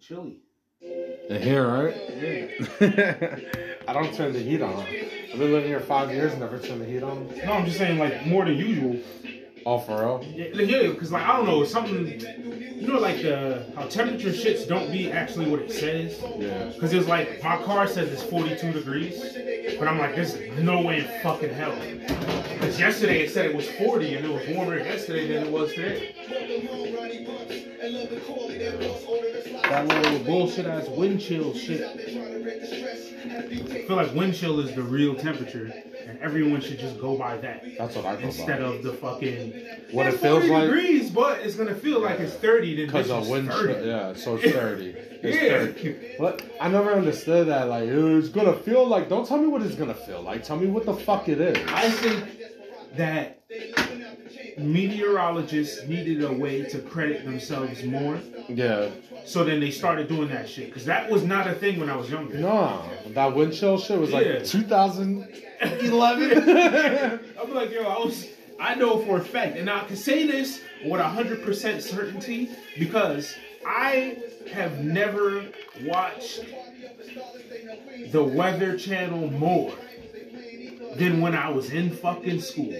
chilly. The hair, right? Yeah. I don't turn the heat on. I've been living here five years, never turned the heat on. No, I'm just saying like more than usual. Oh, for real? Yeah, because like I don't know something. You know, like the how temperature shits don't be actually what it says. Yeah. Because it's like my car says it's 42 degrees, but I'm like, there's no way in fucking hell. Because yesterday it said it was 40 and it was warmer yesterday than it was today. That little bullshit ass wind chill shit. I feel like wind chill is the real temperature, and everyone should just go by that That's what I go instead by. of the fucking What it feels 40 like? degrees, but it's gonna feel like it's 30. Then Because of wind chill. Yeah, so it's 30. It's Yeah. 30. What? I never understood that. Like, it's gonna feel like. Don't tell me what it's gonna feel like. Tell me what the fuck it is. I think that meteorologists needed a way to credit themselves more, Yeah. so then they started doing that shit. Because that was not a thing when I was younger. No, that wind chill shit was like Yeah. 2011. I'm like, yo, I was. I know for a fact, and I can say this with hundred percent certainty because I have never watched the Weather Channel more than when I was in fucking school.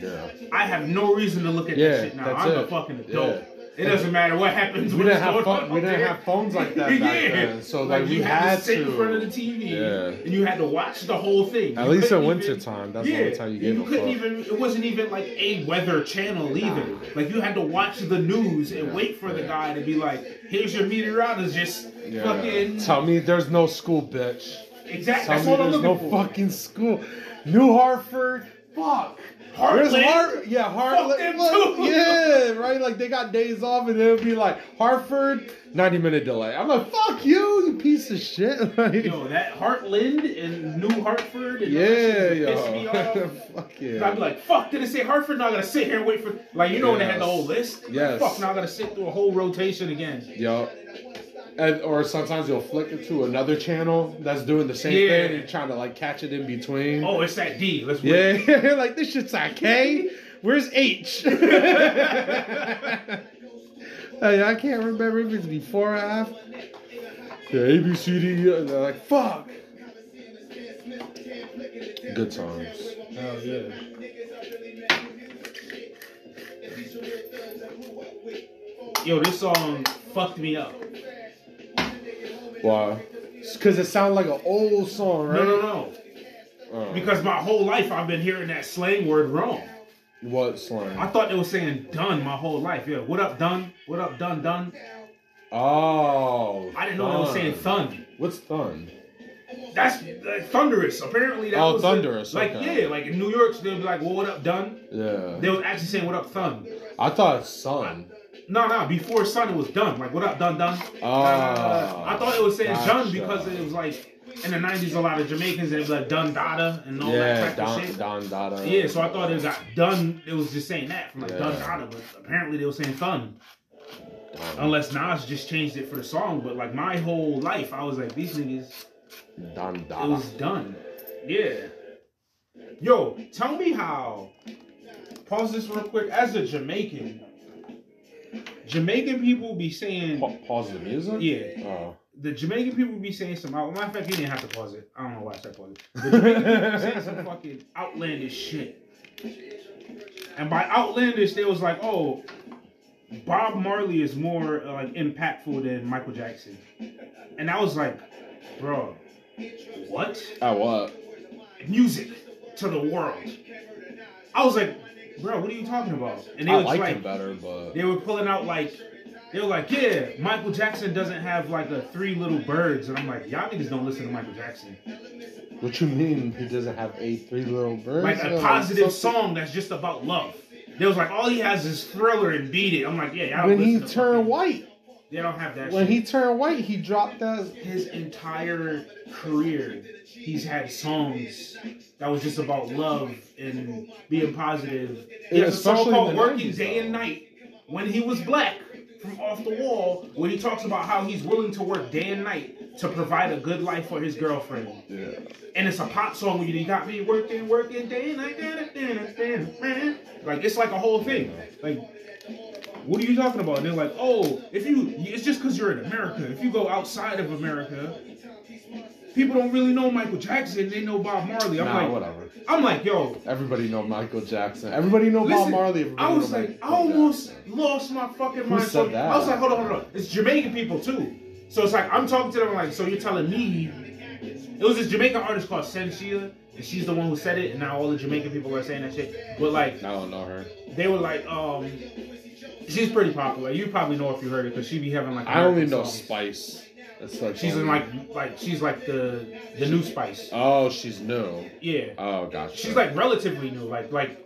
Yeah. I have no reason to look at Yeah, that shit now. I'm a fucking adult. Yeah. It doesn't matter what happens. We didn't have phone, we didn't there. have phones like that back then, so like, we you had, to sit to. in front of the TV, Yeah. and you had to watch the whole thing. At You least in couldn't winter even- time, that's yeah, the only time you gave you couldn't even. It wasn't even like a weather channel either. Like you had to watch the news and Yeah. wait for the guy to be like, "Here's your meteorologist." Yeah. Fucking Tell me there's no school, bitch. exactly. Tell That's me what I'm there's looking no for. fucking school. New Hartford, fuck. Heartland? Hart? Yeah, Hartland. them Yeah, right. Like they got days off, and it'll be like Hartford, ninety minute delay. I'm like, fuck you, you piece of shit. Like, Yo, that Heartland and New Hartford. And yeah, yo, off. fuck I'd be like, fuck, did it say Hartford? Now I gotta sit here and wait for like you know when they had the whole list? Yes. Fuck, now I gotta sit through a whole rotation again. Yo. And, or sometimes you'll flick it to another channel that's doing the same Yeah. thing and you're trying to like catch it in between. Oh, it's that D. Let's wait. Yeah, like this shit's at K. Where's H? Hey, I can't remember if it's before or after. Yeah, A B C D. And they're like, fuck. Good songs. Oh yeah. Yo, this song fucked me up. Why? Because it sounded like an old song, right? No, no, no. Oh. Because my whole life I've been hearing that slang word wrong. what slang? I thought they were saying done my whole life. Yeah, what up, done? What up, done, done? oh, I didn't know they were saying thun. What's thun? That's uh, thunderous. Apparently that Oh, was thunderous, Like okay. yeah, like in New York they'd be like, well, what up, done? Yeah, They was actually saying what up, thun. I thought sun. No, no, before sun it was done. Like what up, done, done. Ah, I thought it was saying done gotcha. because it was like in the nineties a lot of Jamaicans they was like done dada and all Yeah, that type Don of shit. Don Dada. Yeah, so I thought it got done. It was just saying that from like Yeah. done dada, but apparently they were saying thun. Don, Unless Nas just changed it for the song, but like my whole life I was like these niggas. Don It was done. Yeah. Yo, tell me how. Pause this real quick. As a Jamaican, Jamaican people be saying, Pa- pause the music. yeah, Oh. the Jamaican people be saying some. Matter of fact, you didn't have to pause it. I don't know why I said pause it. The Jamaican people be saying some fucking outlandish shit. And by outlandish, they was like, oh, Bob Marley is more uh, like impactful than Michael Jackson. And I was like, bro, what? I what? music to the world. I was like, bro, what are you talking about? And they I was like like, him better, but they were pulling out like, they were like, yeah, Michael Jackson doesn't have like a three little birds, and I'm like, y'all niggas don't listen to Michael Jackson. what you mean he doesn't have a three little birds? Like a positive something- song that's just about love. They was like, all he has is Thriller and Beat It. I'm like, yeah, y'all don't When he to turned white, They don't have that. when shit. he turned white, he dropped that. his entire career, he's had songs that was just about love and being positive. He Yeah, has a song called the "Working 90s, Day and Night" when he was black from Off the Wall, when he talks about how he's willing to work day and night to provide a good life for his girlfriend. Yeah. And it's a pop song when you got me working, working day and night. da, da, da, da, da, da. Like it's like a whole thing. Like what are you talking about? And they're like, oh, if you, it's just because you're in America. If you go outside of America, people don't really know Michael Jackson. They know Bob Marley. I'm nah, like, whatever. I'm like, yo, Everybody know Michael Jackson. Everybody know Bob Marley. Everybody I was like, I almost Jackson. lost my fucking Who mind. said So that? I was like, hold on, hold on. It's Jamaican people too. So it's like I'm talking to them like, so you're telling me it was this Jamaican artist called Shenseea, and she's the one who said it, and now all the Jamaican people are saying that shit. But like, I don't know her. they were like, um, she's pretty popular. You probably know if you heard it because she be having like. I only know songs. Spice. That's like She's in like like she's like the the new Spice. Oh, she's new. Yeah. Oh, gotcha. She's like relatively new. Like like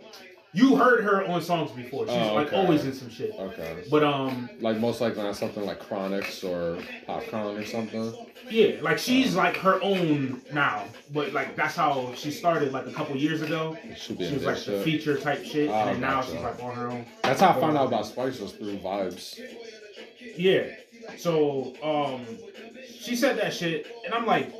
you heard her on songs before. She's Oh, like always in some shit. okay. But um Like most likely on something like Chronics or Popcorn or something. yeah, like she's like her own now. But like that's how she started like a couple years ago. Be She was like this the feature type shit, Oh, and then now gotcha. she's like on her own. That's how I found out about Spice was through Vybz. Yeah. So um she said that shit, and I'm like,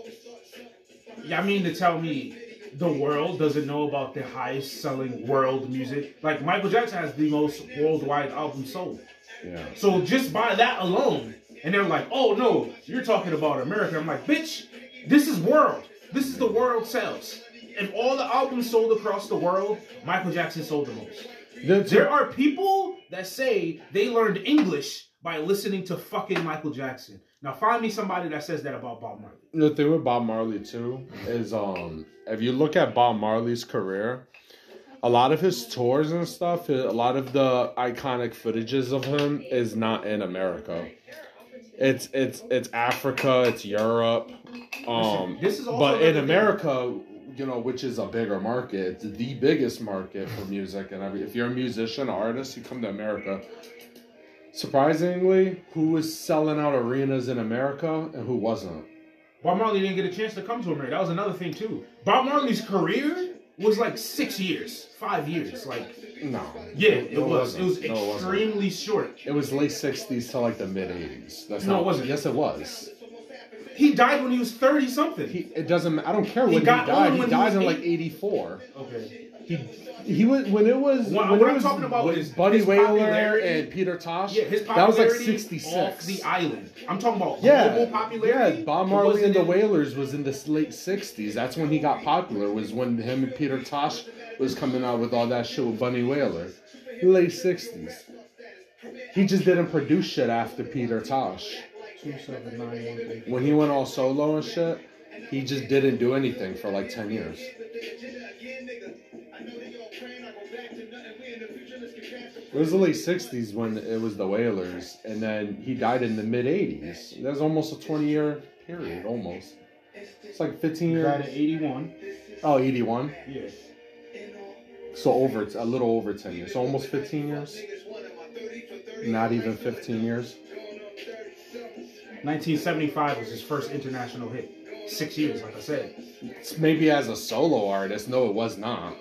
Y'all mean to tell me the world doesn't know about the highest selling world music. Like Michael Jackson has the most worldwide album sold. Yeah. So just by that alone, and they're like, oh no, you're talking about America. I'm like, bitch, this is world. This is the world sales. And all the albums sold across the world, Michael Jackson sold the most. The, There are people that say they learned English by listening to fucking Michael Jackson. Now find me somebody that says that about Bob Marley. the thing with Bob Marley too is um if you look at Bob Marley's career, a lot of his tours and stuff, a lot of the iconic footages of him is not in America. It's it's it's Africa, it's Europe. Um this is but in. America, you know, which is a bigger market, it's the biggest market for music and every if you're a musician, artist, you come to America. Surprisingly, who was selling out arenas in America and who wasn't? Bob Marley didn't get a chance to come to America. That was another thing too. Bob Marley's career was like six years, five years. Like No. yeah, it No, was. It was No, it extremely short. It was late '60s to like the mid '80s. That's No, not, it wasn't. Yes, it was. He died when he was thirty something. He, it doesn't. I don't care He when he, got died. He when he died was in like '84. okay. He he was when it was What- when what it I'm was talking about is Bunny Wailer and Peter Tosh. Yeah, his that was popularity like '66. off the island. I'm talking about Yeah, global popularity. yeah. Bob Marley and the Wailers was in the late '60s. That's when he got popular. Was when him and Peter Tosh was coming out with all that shit with Bunny Wailer. Late '60s. He just didn't produce shit after Peter Tosh. Two seven nine one three. when he went all solo and shit, he just didn't do anything for like 10 years. It was the late 60s when it was the Wailers, and then he died in the mid 80s. That was almost a 20 year period, almost. It's like 15 He died years. at 81. Oh, 81. Yeah. So over, a little over 10 years. So almost 15 years. Not even 15 years. 1975 was his first international hit. Six years, like I said. It's maybe as a solo artist, no, it was not.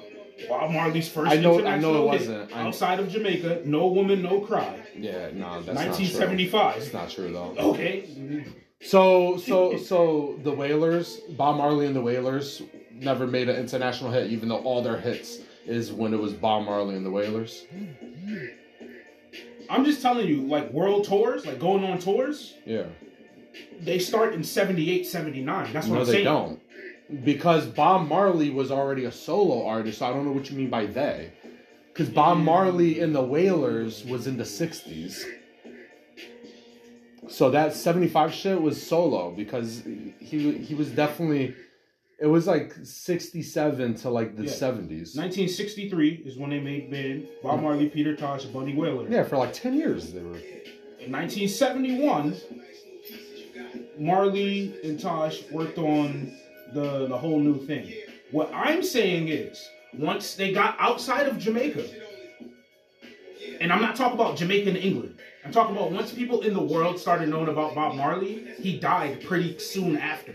Bob Marley's first I know- I know it hit wasn't. I- outside of Jamaica. No woman, no cry. Yeah, no, that's not true. 1975. It's not true though. Okay. So, so, so the Wailers, Bob Marley and the Wailers, never made an international hit, even though all their hits is when it was Bob Marley and the Wailers. I'm just telling you, like world tours, like going on tours, Yeah. They start in 78, 79. That's what No, I'm saying. No, they don't, because Bob Marley was already a solo artist. So I don't know what you mean by they, because Bob Marley and the Wailers was in the '60s. So that '75 shit was solo because he he was definitely. It was like '67 to like the Yeah. '70s. 1963 is when they made band. Bob Marley, Peter Tosh, Bunny Wailer. Yeah, for like 10 years they were. In 1971, Marley and Tosh worked on the the whole new thing. What I'm saying is, once they got outside of Jamaica, and I'm not talking about Jamaica and England. I'm talking about once people in the world started knowing about Bob Marley, he died pretty soon after.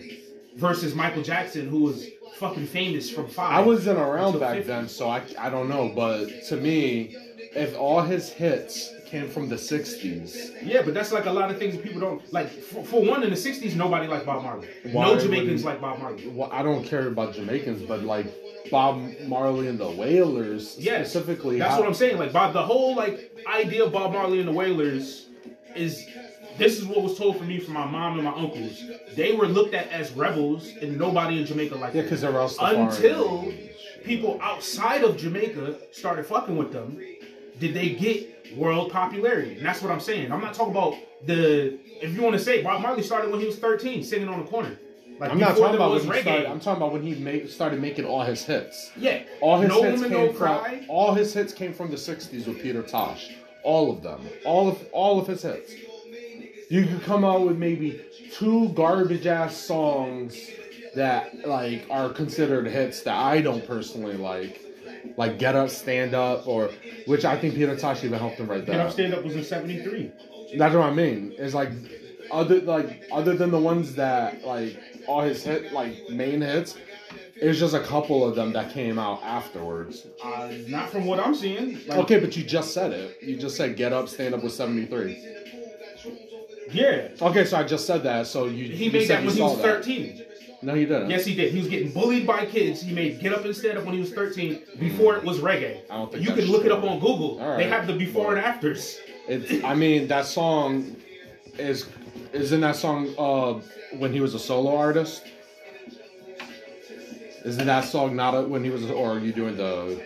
Versus Michael Jackson, who was fucking famous from five. I wasn't around back 50. then, so I, I don't know. But to me, if all his hits came from the 60s, Yeah, but that's like a lot of things people don't like. For, for one, in the '60s, nobody liked Bob Marley. Why no Jamaicans like Bob Marley. well, I don't care about Jamaicans, but like Bob Marley and the Wailers specifically. That's how- what I'm saying. Like Bob, the whole like idea of Bob Marley and the Wailers is this is what was told for me from my mom and my uncles. They were looked at as rebels, and nobody in Jamaica liked Yeah, them. because they're Rastafarian. Until people outside of Jamaica started fucking with them, did they get world popularity? And that's what I'm saying. I'm not talking about the. If you want to say Bob Marley started when he was 13, singing on the corner. Like I'm not talking about when he started. I'm talking about when he made, started making all his hits. yeah, All his no hits woman, came no from cry. all his hits came from the '60s with Peter Tosh. All of them. All of all of his hits. You could come out with maybe two garbage ass songs that like are considered hits that I don't personally like. Like Get Up, Stand Up, or which I think Peter Tosh even helped him write Get Up. Stand Up was in 73. That's what I mean. It's like other like other than the ones that like all his hit like main hits, it's just a couple of them that came out afterwards. Uh, not from what I'm seeing. Like, Okay, but you just said it. You just said get up, stand up seventy three. Yeah. Okay, so I just said that. So you He you made said that when he was that. 13. No, he doesn't. Yes, he did. He was getting bullied by kids. He made Get Up and Stand Up when he was 13 before it was reggae. I don't think You can look it up on Google. All They have the before and afters. It's. I mean, that song is isn't that song uh when he was a solo artist. Isn't that song not a, when he was, or are you doing the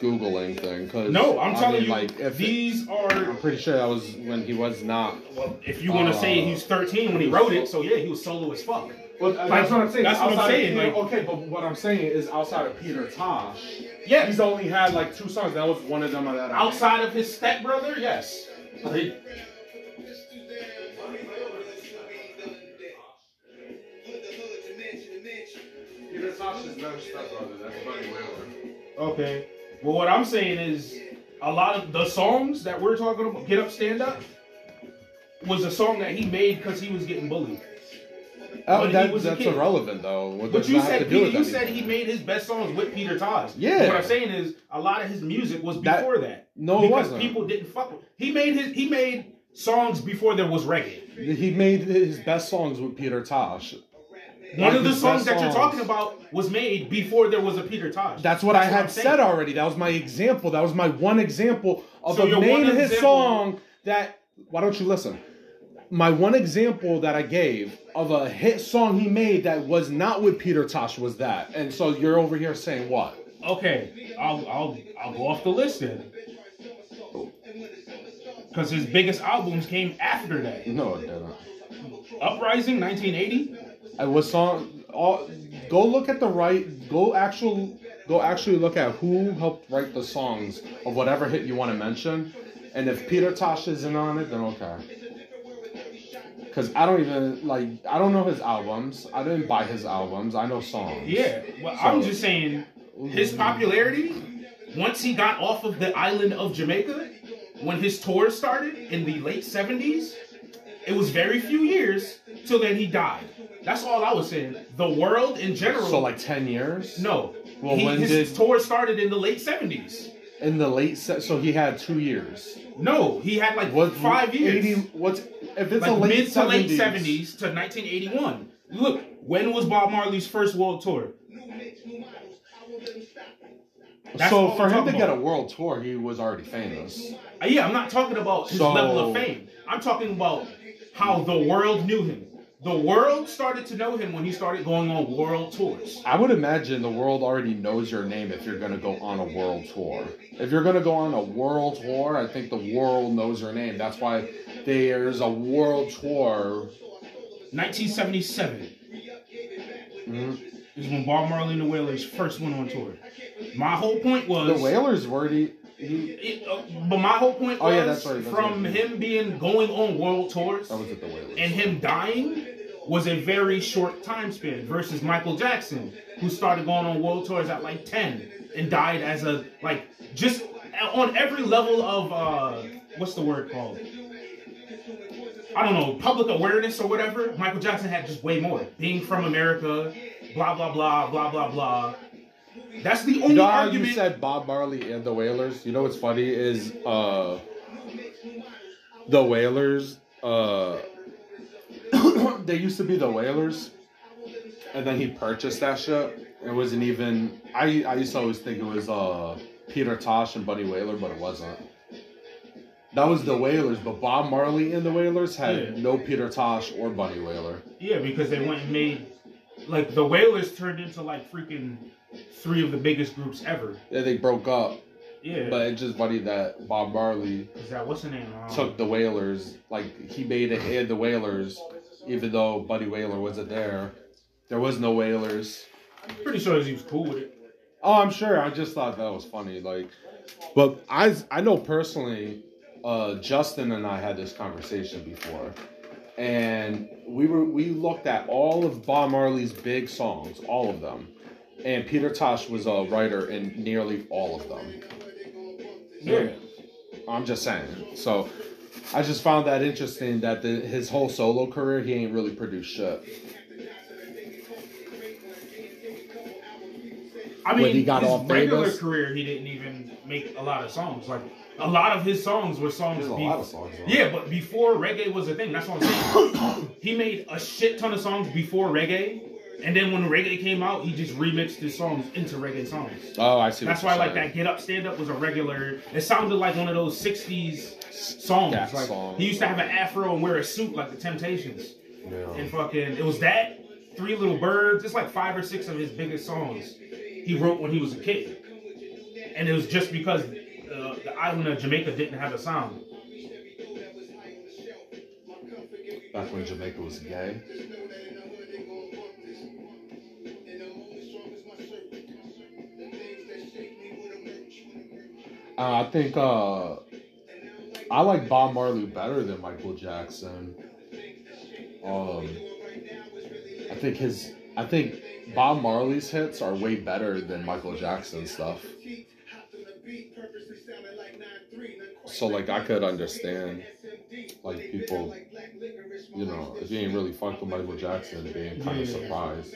googling thing? Cause No, I'm I telling mean, you, like if these I'm pretty sure that was when he was not. Well, if you want to say Uh, he was 13 when he wrote it, so yeah, he was solo as fuck. Well, that's what I'm saying. That's what I'm saying, Peter- like- okay, but what I'm saying is outside of Peter Tosh, Yeah, he's only had like two songs. That was one of them. That I- outside of his stepbrother, yes. Like, Peter Tosh is better stepbrother. That's Bunny Wailer. okay. Well, what I'm saying is a lot of the songs that we're talking about, Get Up, Stand Up, was a song that he made because he was getting bullied. Oh, that, that's kid. irrelevant though. What But you said Peter, you said he made his best songs with Peter Tosh. Yeah. What I'm saying is a lot of his music was before that. No, it because wasn't. people didn't fuck with. He made his he made songs before there was reggae. He made his best songs with Peter Tosh. One Like of the songs that you're songs. talking about was made before there was a Peter Tosh. That's what I I'm had said already. That was my example. That was my one example of So main one hit example- song that. Why don't you listen? My one example that I gave of a hit song he made that was not with Peter Tosh was that. And so you're over here saying what? Okay, I'll I'll I'll go off the list then. Because his biggest albums came after that. No, it didn't. Uprising, 1980. I was song. All, go look at the right. Go actual. Go actually look at who helped write the songs of whatever hit you want to mention, and if Peter Tosh isn't on it, then okay. Because I don't even like. I don't know his albums. I didn't buy his albums. I know songs. Yeah, well, I'm just saying his mm-hmm. popularity once he got off of the island of Jamaica, when his tour started in the late 70s, it was very few years till then he died. That's all I was saying. The world in general. So like ten years. no. Well, He- when his did- tour started in the late 70s. In the late set, so he had two years. No, he had like What five years. 80, what's if it's a like late mid to late 70s, 70s to 1981. Look, when was Bob Marley's first world tour? That's so for him to talking get a world tour, he was already famous. Uh, yeah, I'm not talking about his So- level of fame. I'm talking about how the world knew him. The world started to know him when he started going on world tours. I would imagine the world already knows your name if you're going to go on a world tour. If you're going to go on a world tour, I think the world knows your name. That's why there's a world tour. 1977 Mhm. is when Bob Marley and the Wailers first went on tour. My whole point was The Wailers were already. It, uh, but my whole point Oh, was yeah, that's right, that's from right. him being going on world tours that was at the and him dying was a very short time span versus Michael Jackson, who started going on world tours at like 10 and died as a like just on every level of uh what's the word called? I don't know, public awareness or whatever. Michael Jackson had just way more. Being from America, blah blah blah blah blah blah. That's the you only know how argument. you said Bob Marley and the Wailers? You know what's funny is uh, the Wailers. Uh, they used to be the Wailers, and then he purchased that shit. It wasn't even. I I used to always think it was uh Peter Tosh and Bunny Wailer, but it wasn't. That was the Wailers, but Bob Marley and the Wailers had Yeah. no Peter Tosh or Bunny Wailer. Yeah, because they went and made like the Wailers turned into like freaking three of the biggest groups ever. Yeah, they broke up, Yeah, but it's just funny that Bob Marley is that what's the name? Took the Wailers, like he made it and the Wailers, even though Bunny Wailer wasn't there. There was no Wailers. pretty sure he was cool with it. Oh, I'm sure. I just thought that was funny. Like, but I I know personally, uh, Justin and I had this conversation before, and we were we looked at all of Bob Marley's big songs, all of them, and Peter Tosh was a writer in nearly all of them. Yeah, I'm just saying. So, I just found that interesting that the, his whole solo career he ain't really produced shit. I When mean, he got his all regular famous? career, he didn't even make a lot of songs. Like a lot of his songs were songs. There's a be- lot of songs. on. Yeah, but before reggae was a thing, that's what I'm saying. he made a shit ton of songs before reggae, and then when reggae came out, he just remixed his songs into reggae songs. Oh, I see. That's what why, you're like saying. that "Get Up, Stand Up" was a regular. It sounded like one of those '60s songs. Like song. he used to have an afro and wear a suit like the Temptations, Yeah. and fucking it was that Three Little Birds. It's like five or six of his biggest songs he wrote when he was a kid, and it was just because uh, the island of Jamaica didn't have a sound. Back when Jamaica was gay. Uh, I think uh, I like Bob Marley better than Michael Jackson. Um, I think his I think Bob Marley's hits are way better than Michael Jackson's stuff. So like I could understand like people, you know, if you ain't really fucked with Michael Jackson, being kind of surprised.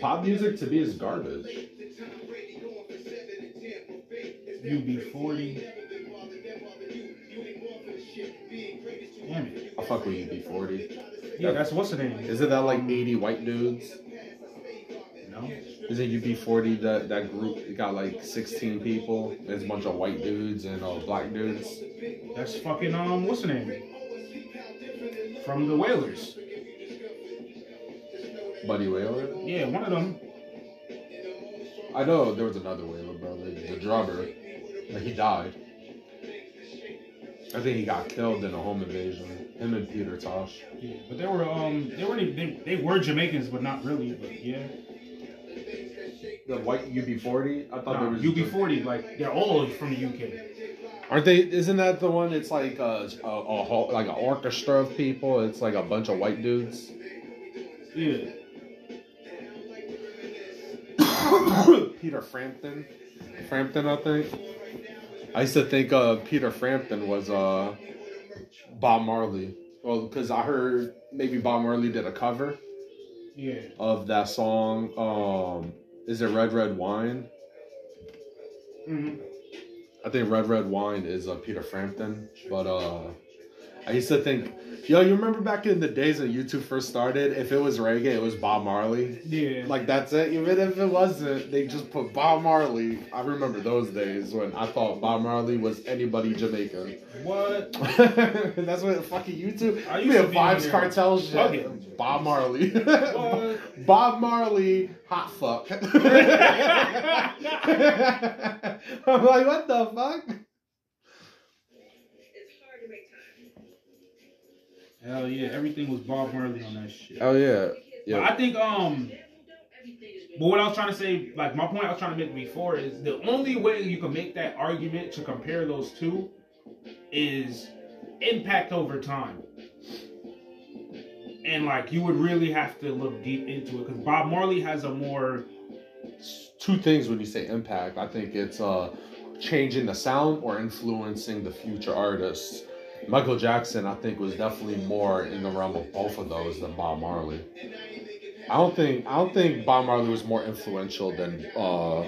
Pop music to me is garbage. UB40. Damn it. I fuck with UB40. Yeah, that's what's the name? Is it that like 80 white dudes? No. Is it UB40 that that group? It got like 16 people. It's a bunch of white dudes and uh, black dudes. That's fucking um what's the name? From the Wailers. Bunny Wailer. Yeah, one of them. I know there was another Wailer brother, the drummer. Like he died. I think he got killed in a home invasion. Him and Peter Tosh. Yeah, but they were um they weren't even, they, they were Jamaicans, but not really. But yeah, The white UB40. I thought nah, there was UB40 like they're all from the UK. Aren't they? Isn't that the one? It's like a, a, a whole, like an orchestra of people. It's like a bunch of white dudes. Yeah, Peter Frampton. Frampton, I think. I used to think uh, Peter Frampton was uh, Bob Marley. Well, because I heard maybe Bob Marley did a cover yeah. of that song. Um, is it Red Red Wine? hmm I think Red Red Wine is uh, Peter Frampton. But uh, I used to think, yo, you remember back in the days when YouTube first started? If it was reggae, it was Bob Marley. Yeah. Like that's it. Even if it wasn't, they just put Bob Marley. I remember those days when I thought Bob Marley was anybody Jamaican. what? that's what fucking YouTube. I used to Vybz. Kartel shit. it. Bob Marley. What? Bob Marley, hot fuck. I'm like, what the fuck? Hell yeah, everything was Bob Marley on that shit. Oh yeah, But I think um but what I was trying to say, like my point I was trying to make before is the only way you can make that argument to compare those two is impact over time. And like you would really have to look deep into it because Bob Marley has a more two things when you say impact. I think it's uh changing the sound or influencing the future artists. Michael Jackson, I think, was definitely more in the realm of both of those than Bob Marley. I don't think I don't think Bob Marley was more influential than uh,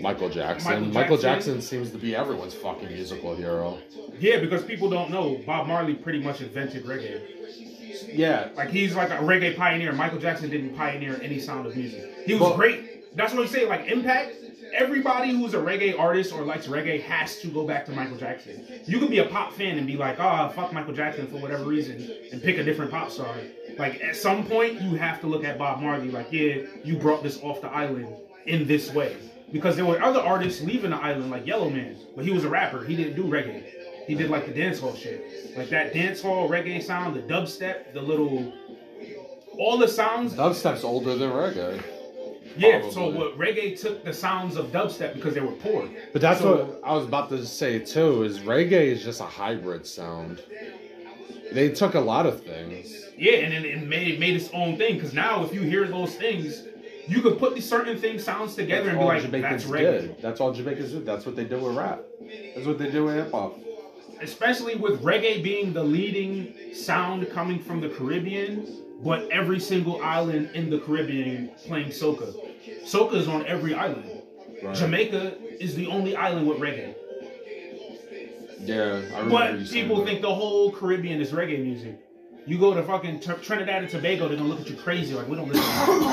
Michael Jackson. Michael Michael Jackson? Jackson seems to be everyone's fucking musical hero. yeah because people don't know Bob Marley pretty much invented reggae. Yeah, Like he's like a reggae pioneer. Michael Jackson didn't pioneer any sound of music. He was Well- great. That's what I'm saying. Like impact. Everybody who's a reggae artist or likes reggae has to go back to Michael Jackson. You can be a pop fan and be like, oh, fuck Michael Jackson for whatever reason and pick a different pop star. Like at some point, you have to look at Bob Marley like, yeah, you brought this off the island in this way. Because there were other artists leaving the island like Yellowman, but he was a rapper. He didn't do reggae. He did like the dancehall shit. Like that dancehall reggae sound, the dubstep, the little all the sounds dubstep's older than reggae. Yeah, so what reggae took the sounds of dubstep because they were poor. But that's So- what I was about to say too. Is reggae is just a hybrid sound. They took a lot of things. Yeah, and then it made made its own thing. Because now, if you hear those things, you could put these certain things sounds together and be like, Jamaicans "That's reggae." did. That's all Jamaicans did. That's what they do with rap. That's what they do with hip hop. Especially with reggae being the leading sound coming from the Caribbean, but every single island in the Caribbean playing soca. Soca is on every island. Right. Jamaica is the only island with reggae. Yeah, I remember you But saying people that. think the whole Caribbean is reggae music. You go to fucking Tr- Trinidad and Tobago, they're gonna look at you crazy like we don't listen.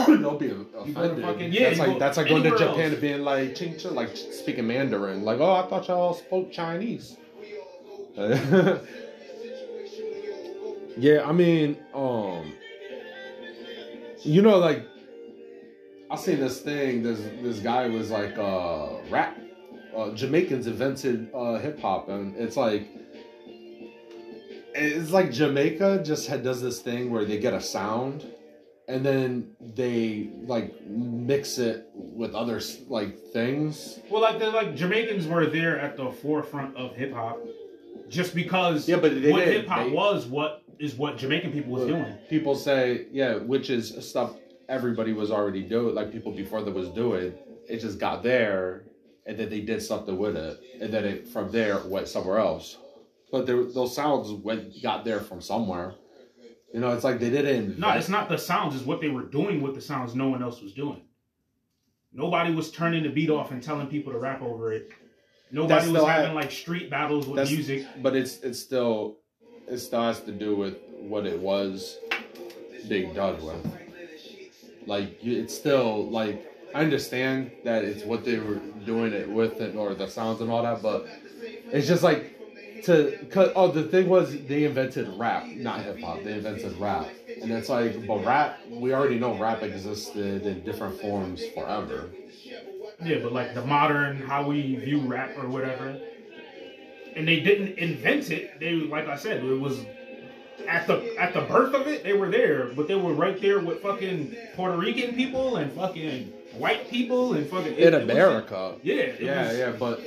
to Don't be You go to offended. fucking- yeah, that's you like go that's like going to Japan else. and being like ching ching, like speaking Mandarin. Like, oh, I thought y'all spoke Chinese. yeah, I mean, um, you know, like I seen this thing. This this guy was like, uh, rap. Uh, Jamaicans invented uh, hip hop, and it's like. It's like Jamaica just had, does this thing where they get a sound, and then they like mix it with other like things. Well, like the like Jamaicans were there at the forefront of hip hop, just because Yeah, but they what hip hop was what is what Jamaican people was doing. People say, yeah, which is stuff everybody was already doing, like people before that was doing. It just got there, and then they did something with it, and then it from there went somewhere else. But there, those sounds went got there from somewhere. You know, it's like they didn't. No, it's not the sounds; it's what they were doing with the sounds no one else was doing. Nobody was turning the beat off and telling people to rap over it. Nobody was having ha- like street battles with music. but it's it's still it still has to do with what it was being done with. Like it's still like I understand that it's what they were doing it with it or the sounds and all that, but it's just like to cause, oh the thing was they invented rap, not hip hop. They invented rap, and it's like but rap we already know rap existed in different forms forever. Yeah, but like the modern how we view rap or whatever. And they didn't invent it. They like I said, it was at the at the birth of it, they were there, but they were right there with fucking Puerto Rican people and fucking white people and fucking it- In it was- America, yeah, Yeah, was- yeah, but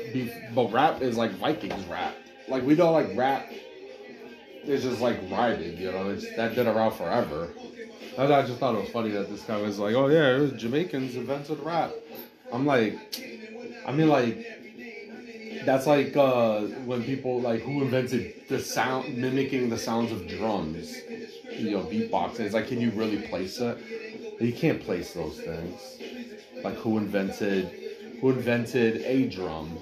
but rap is like Vikings rap. Like we don't like rap. It's just like rhyming, you know. It's that been around forever. I, I just thought it was funny that this guy was like, "Oh yeah, it was Jamaicans invented rap." I'm like, I mean, like that's like uh, when people like who invented the sound mimicking the sounds of drums, you know, beatboxing. It's like, can you really place it? You can't place those things. Like who invented who invented a drum?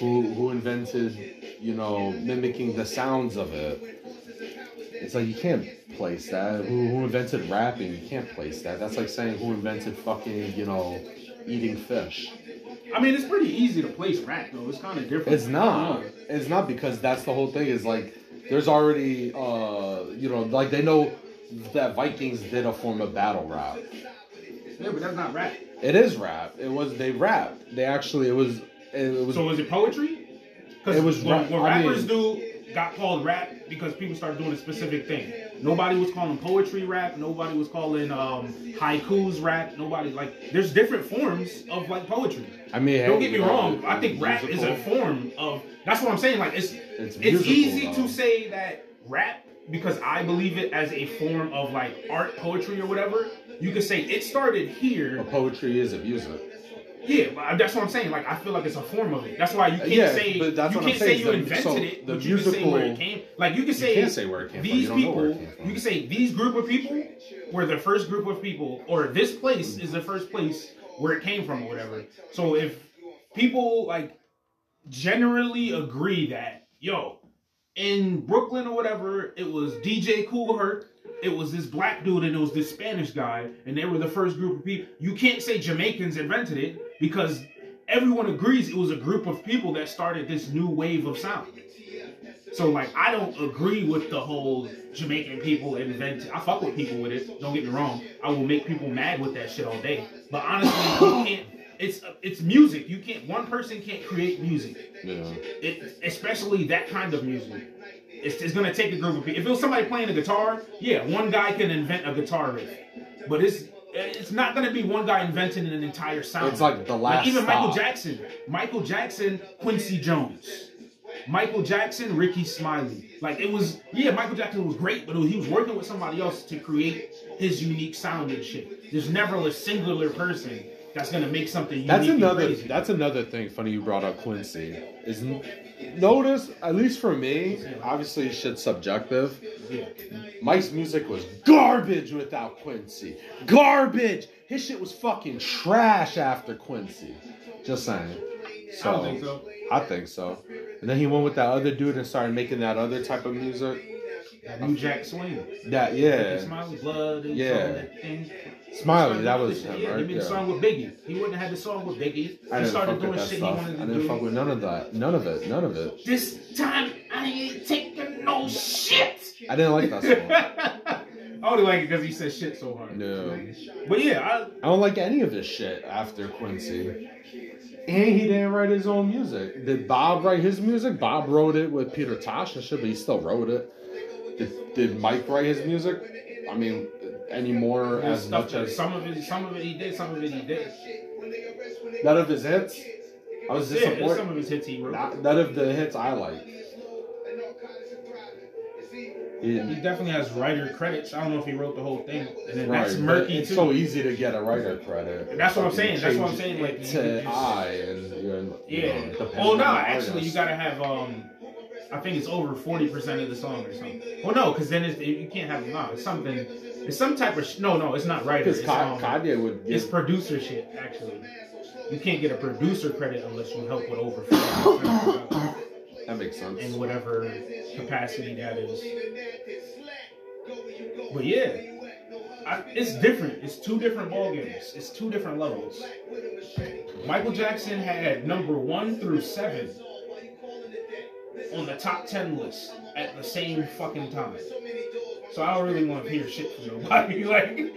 Who who invented, you know, mimicking the sounds of it? It's like you can't place that. Who who invented rapping? You can't place that. That's like saying who invented fucking, you know, eating fish. I mean, it's pretty easy to place rap though. It's kind of different. It's not. It's not because that's the whole thing. Is like there's already uh you know like they know that Vikings did a form of battle rap. Yeah, but that's not rap. It is rap. It was they rapped. They actually it was it was So is it poetry? Because It was what, rap- what I rappers mean- do got called rap because people started doing a specific thing. Nobody was calling poetry rap. Nobody was calling um, haikus rap. Nobody like there's different forms of like poetry. I mean Don't get me wrong. I think rap is a form of. That's what I'm saying. Like it's It's it's musical, easy though. to say that rap because I believe it as a form of like art, poetry, or whatever. You could say it started here. But poetry is a music. Yeah, but that's what I'm saying. Like I feel like it's a form of it. That's why you can't Yeah, say you can't say you the- invented so it, the but you can say where it came. Like you can say can't say where it came from. These You people, from. you can say these group of people were the first group of people, or this place is the first place where it came from, or whatever. So if people like generally agree that yo, in Brooklyn or whatever, it was DJ Kool Herc, it was this black dude, and it was this Spanish guy, and they were the first group of people. You can't say Jamaicans invented it because everyone agrees it was a group of people that started this new wave of sound. So like I don't agree with the whole Jamaican people invent. I fuck with people with it. Don't get me wrong. I will make people mad with that shit all day. But honestly, you can't. It's it's music. You can't. One person can't create music. Yeah. It, especially that kind of music. It's, it's gonna take a group of people. If it was somebody playing a guitar, yeah, one guy can invent a guitar riff. But it's it's not gonna be one guy inventing an entire sound. It's like the last even Michael. Jackson. Michael Jackson, Quincy Jones. Michael Jackson, Ricky Smiley. Like it was, yeah, Michael Jackson was great, but was, he was working with somebody else to create his unique sound and shit. There's never a singular person that's gonna make something unique. That's and another. crazy. That's another thing. Funny you brought up Quincy. Is n- notice at least for me. Obviously, shit's subjective. Mike's music was garbage without Quincy. Garbage. His shit was fucking trash after Quincy. Just saying. So, I don't think so. I think so. And then he went with that other dude and started making that other type of music. That New Jack Swing. That yeah, Smiley, blood. And Yeah. Yeah. That thing. Smiley. That was him, Yeah, he right? made the Yeah. song with Biggie. He wouldn't have had the song with Biggie. I He didn't started fuck doing with that shit stuff. he I wanted to didn't do. fuck with none of that. None of it. None of it. This time I ain't taking no shit. I didn't like that song. I only like it because he said shit so hard. No. But yeah, I don't like any of this shit after Quincy. And he didn't write his own music. Did Bob write his music? Bob wrote it with Peter Tosh and shit, but he still wrote it. Did, did Mike write his music? I mean, any more as stuff much as some of it, some of it he did, some of it he did. none of his hits? I was Yeah, disappointed. some of his hits he wrote. Not, none of the hits I like. He definitely has writer credits. I don't know if he wrote the whole thing, and then right. that's but murky It's too. so easy to get a writer credit. And that's what I'm saying. That's what I'm saying. Like it you to just- I and you're, you Yeah. know, Well, no, the actually, you gotta have um. I think it's over forty percent of the song or something. Well, no, because then it's, you can't have no. It's something. It's some type of sh- no, no. It's not writer. Because Ka- um, Kanye would it's producer shit. Actually, you can't get a producer credit unless you help with over that makes sense. in whatever capacity that is. But yeah, I, it's different. It's two different ball games. It's two different levels. Michael Jackson had number one through seven on the top ten list at the same fucking time. So I don't really want to hear shit from nobody. Like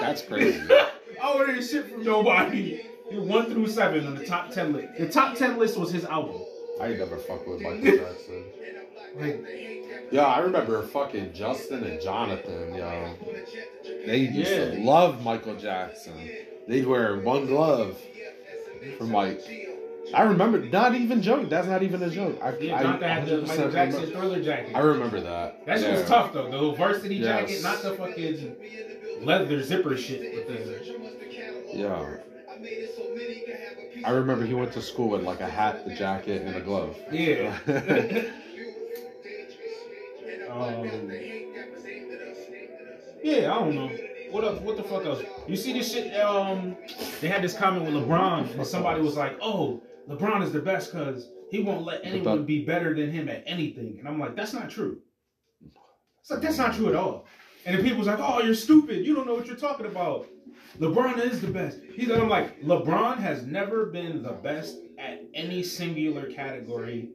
That's crazy. I don't want to hear shit from nobody. One through seven on the top ten list. The top ten list was his album. I never fuck with Michael Jackson. Like Yeah, I remember fucking Justin and Jonathan, yo. They used to love Michael Jackson. They'd wear one glove for Mike. I remember, not even joke. That's not even a joke. I, yeah, I had the Michael Jackson remember- thriller jacket. I remember that. That shit Yeah. was tough though. The varsity Yes. jacket, not the fucking leather zipper shit with the. Yeah. I remember he went to school with like a hat, the jacket, and a glove. Yeah. um, yeah, I don't know. What up? What the fuck else? You see this shit? Um, they had this comment with LeBron, and somebody was like, "Oh, LeBron is the best because he won't let anyone be better than him at anything." And I'm like, "That's not true." It's like that's not mm-hmm. true at all. And then people was like, "Oh, you're stupid. You don't know what you're talking about." LeBron is the best. He's like I'm like, LeBron has never been the best at any singular category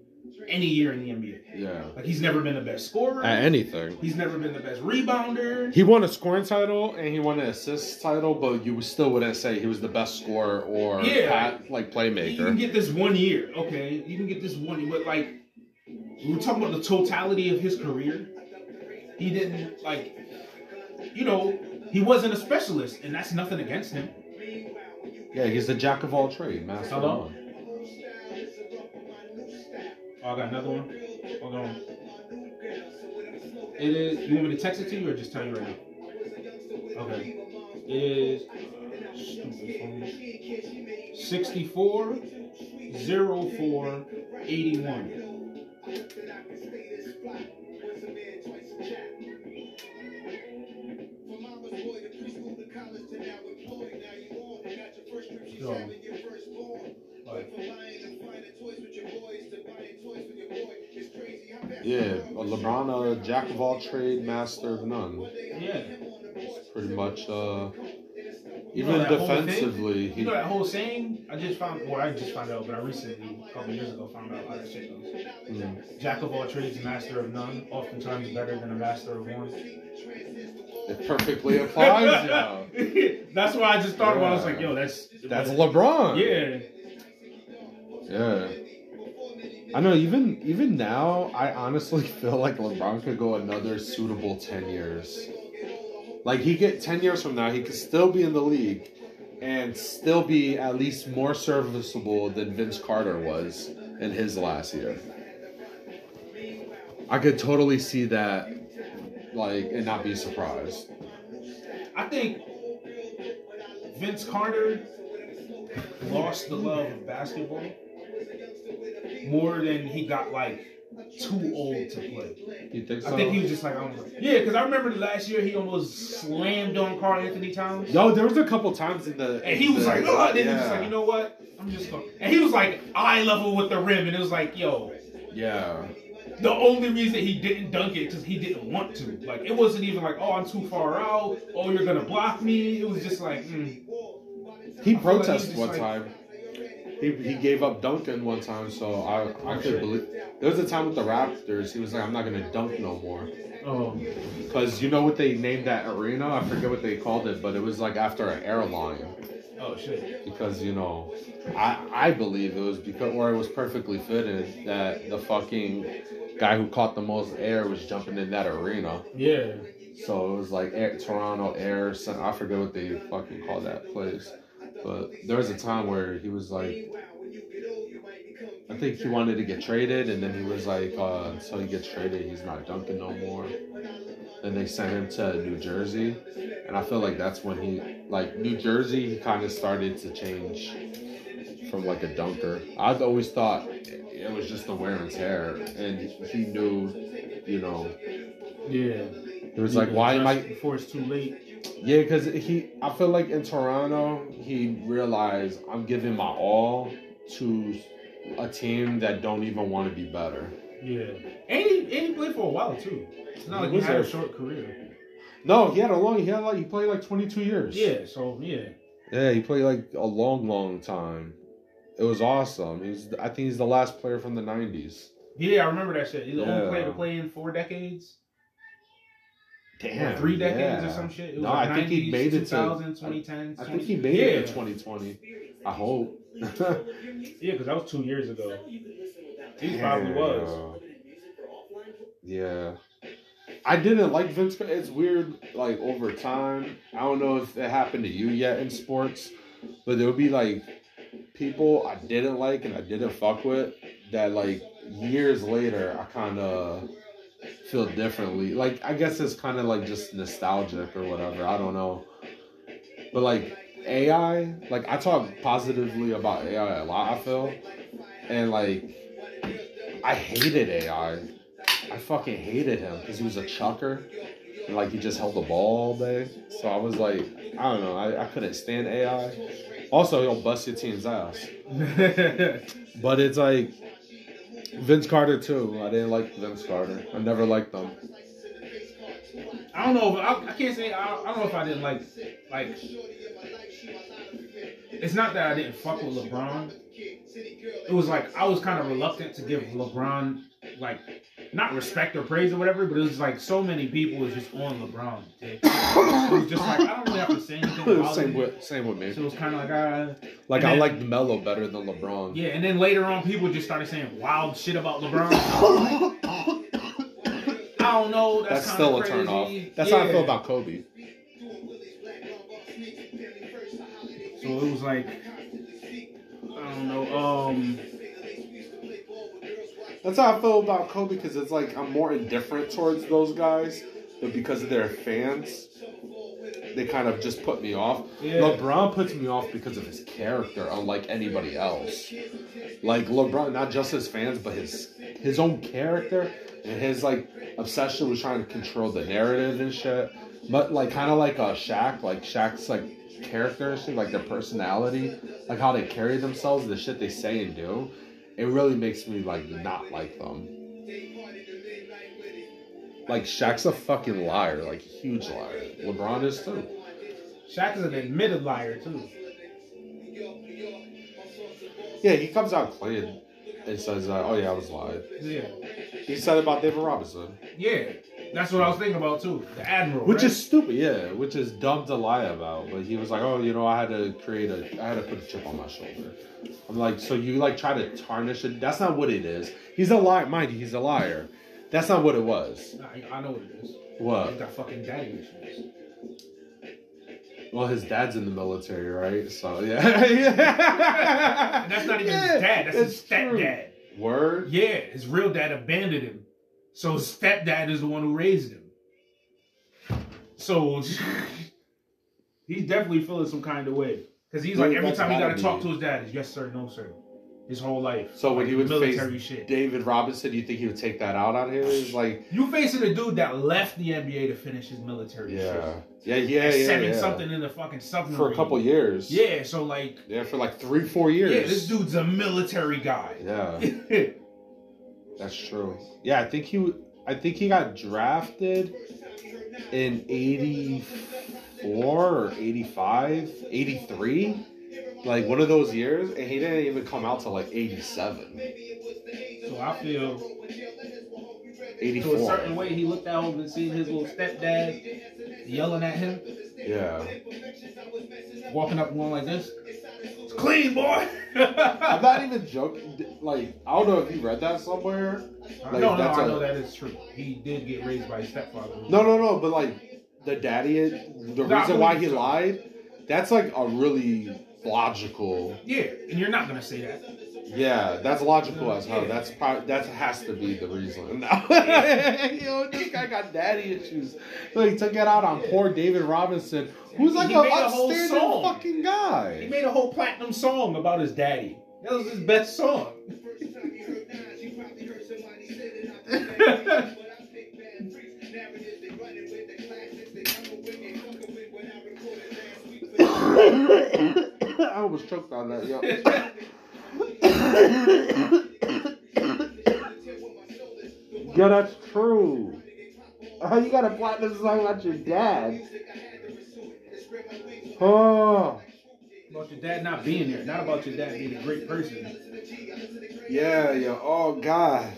any year in the NBA. Yeah. Like he's never been the best scorer. At anything. He's never been the best rebounder. He won a scoring title and he won an assist title, but you still wouldn't say he was the best scorer or Yeah. pat, like playmaker. You can get this one year, okay? You can get this one year, but like we're talking about the totality of his career. He didn't like, you know, he wasn't a specialist, and that's nothing against him. Yeah, he's the jack of all trades, master of Hello? None. Oh, I got another one. Hold on. It is. You want me to text it to you or just tell you right now? Okay. It is. Stupid phone. 64 04 81. Yo. Yeah, LeBron, a jack of all trade, master of none. Yeah. Pretty much. uh You know Even whole thing? defensively, he You know that whole saying? I just found, well, I just found out, but I recently, a couple years ago, found out how that shit goes. mm, Jack of all trades, master of none, oftentimes better than a master of one. it perfectly applies. yeah. that's why I just thought about. it. I was like, yo, that's That's LeBron. Yeah, Yeah. I know. Even even now, I honestly feel like LeBron could go another suitable ten years. Like he get ten years from now, he could still be in the league, and still be at least more serviceable than Vince Carter was in his last year. I could totally see that, like, and not be surprised. I think Vince Carter lost the love of basketball more than he got like too old to play. You think so? I think he was just like, I don't know. Yeah, because I remember the last year he almost slammed on Karl-Anthony Towns. Yo, there was a couple times in the. And he was the- like, oh, then he was yeah. like, you know what? I'm just going. And he was like eye level with the rim, and it was like, yo, Yeah. the only reason he didn't dunk it because he didn't want to. Like, it wasn't even like, oh, I'm too far out. Oh, you're gonna block me. It was just like, mm. He feel like protested one like- time. He, he gave up dunking one time, so I I could believe. There was a time with the Raptors. He was like, "I'm not gonna dunk no more," oh, because you know what they named that arena? I forget what they called it, but it was like after an airline. oh shit. Because you know, I I believe it was because or it was perfectly fitted that the fucking guy who caught the most air was jumping in that arena. Yeah. So it was like air, Toronto Air. Center. I forget what they fucking call that place. But there was a time where he was like, I think he wanted to get traded, and then he was like, uh, until he gets traded, he's not dunking no more. Then they sent him to New Jersey, and I feel like that's when he, like New Jersey, he kind of started to change from like a dunker. I've always thought it was just the wear and tear, and he knew, you know, Yeah. it was like, why am I? Before it's too late. Yeah, because he, I feel like in Toronto, he realized I'm giving my all to a team that don't even want to be better. Yeah. And he, and he played for a while too. It's not He like he was had a short career. No, he had a long. He had like he played like 22 years. Yeah. So yeah. yeah, he played like a long, long time. It was awesome. He's, I think he's the last player from the 90s. Yeah, I remember that shit. He's the only Yeah. player to play in four decades. Damn, three decades yeah. or some shit. It was No, like I think he made it to- 2000, 2010. I think he made yeah. it in 2020. I hope. Yeah, because that was two years ago. He probably was. Yeah. I didn't like Vince. Carter. It's weird, like over time. I don't know if it happened to you yet in sports, but there would be like people I didn't like and I didn't fuck with that like years later I kind of feel differently. Like I guess it's kind of like just nostalgic or whatever. I don't know. But like AI, like I talk positively about AI a lot. I feel, and like I hated AI. I fucking hated him because he was a chucker. And like he just held the ball all day. So I was like, I don't know, I, I couldn't stand AI. Also, he'll bust your team's ass. But it's like Vince Carter too. I didn't like Vince Carter. I never liked them. I don't know. I, I can't say. I, I don't know if I didn't like like. It's not that I didn't fuck with LeBron. It was like I was kind of reluctant to give LeBron like not respect or praise or whatever, but it was like so many people was just on LeBron. It was just like I don't really have to say anything about same it. with same with me. So it was kind of like uh, Like and I then- liked Melo better than LeBron. yeah, and then later on, people just started saying wild shit about LeBron. I don't know. That's, That's still a crazy. turn off. That's how I feel about Kobe. So it was like, I don't know. Um, That's how I feel about Kobe because it's like I'm more indifferent towards those guys, but because of their fans, they kind of just put me off. Yeah. LeBron puts me off because of his character, unlike anybody else. Like LeBron, not just his fans, but his his own character and his like obsession with trying to control the narrative and shit. But like kind of like a Shaq, like Shaq's like character, and shit, like their personality, like how they carry themselves, the shit they say and do. It really makes me like not like them. Like Shaq's a fucking liar, like huge liar. LeBron is too. Shaq is an admitted liar too. Yeah, he comes out clean and says, uh, "Oh yeah, I was lying." Yeah, He said about David Robinson, yeah. That's what I was thinking about too. The admiral, which right? is stupid. Yeah, which is dumb to lie about. But he was like, "Oh, you know, I had to create a, I had to put a chip on my shoulder." I'm like, so you like try to tarnish it? That's not what it is. He's a liar, mind you. He's a liar. That's not what it was. Nah, I- know what it is. He's What? got fucking daddy issues. Well, his dad's in the military, right? So yeah. yeah. That's not even Yeah, his dad. That's his stepdad. Word. Yeah, his real dad abandoned him. So his stepdad is the one who raised him. So he's definitely feeling some kind of way. Because he's like, every time he gotta talk to his dad, is yes, sir, no, sir. His whole life. So when Like, he would military face shit. David Robinson, you think he would take that out on him? It's like, You facing a dude that left the NBA to finish his military yeah, shit. yeah, yeah, yeah, Seven yeah. something in the fucking submarine. for a couple years. Yeah, so like, yeah, for like three, four years. yeah, this dude's a military guy. Yeah, that's true. Yeah, I think he, I think he got drafted in '84 or '85, '83, like one of those years, and he didn't even come out till like '87, so I feel 84. to a certain way he looked at home and seen his little stepdad yelling at him, Yeah, walking up and going like this. It's clean, boy. I'm not even joking. Like, I don't know if you read that somewhere. no, like, no, that's I a- know that is true. He did get raised by his stepfather. No, no, no. But like the daddy, the I reason why he lied, that's like a really logical. Yeah, and you're not gonna say that. Yeah, that's logical as hell. That's probably that has to be the reason. Yo, this guy got daddy issues. So he took it out on poor David Robinson, who's like He an a whole upstanding song. fucking He made a whole platinum song about his daddy. That was his best song. I almost choked on that. Yo. Yeah, that's true. Oh, you gotta a platinum song about your dad. Oh, about your dad not being there, not about your dad being a great person. yeah, yeah. Oh, God.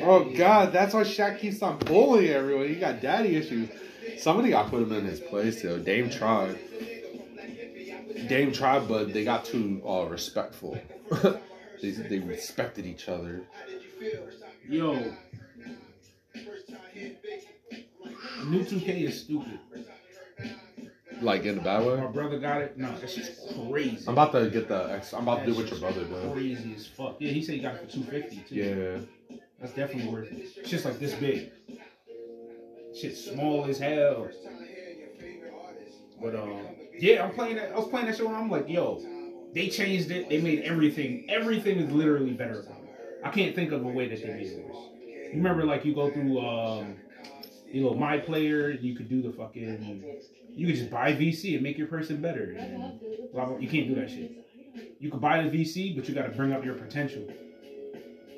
Oh, God. That's why Shaq keeps on bullying everyone. He got daddy issues. Somebody got to put him in his place, though. Dame tried. Dame tried, but they got too uh, respectful. they, they respected each other. Yo, new 2K is stupid. Like, in a bad way. My brother got it. No, that's just crazy. I'm about to get the X. I'm about to do what your brother did. Crazy as fuck. Yeah, he said he got it for 250 too. Yeah. That's definitely worth it. It's just like this big. Shit small as hell. But um, yeah, I'm playing that. I was playing that show and I'm like, yo, they changed it. They made everything. Everything is literally better. I can't think of a way that they made it worse. You remember, like you go through um, you know, my player. You could do the fucking. You could just buy VC and make your person better. Blah, blah. You can't do that shit. You could buy the VC, but you got to bring up your potential.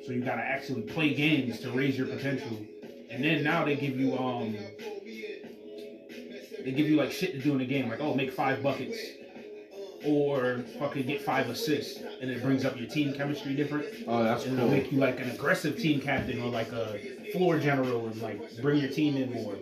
So you got to actually play games to raise your potential. And then now they give you um they give you like shit to do in the game, like oh make five buckets or fucking get five assists, and it brings up your team chemistry different, Oh, that's and it'll make you like an aggressive team captain or like a floor general and like bring your team in more.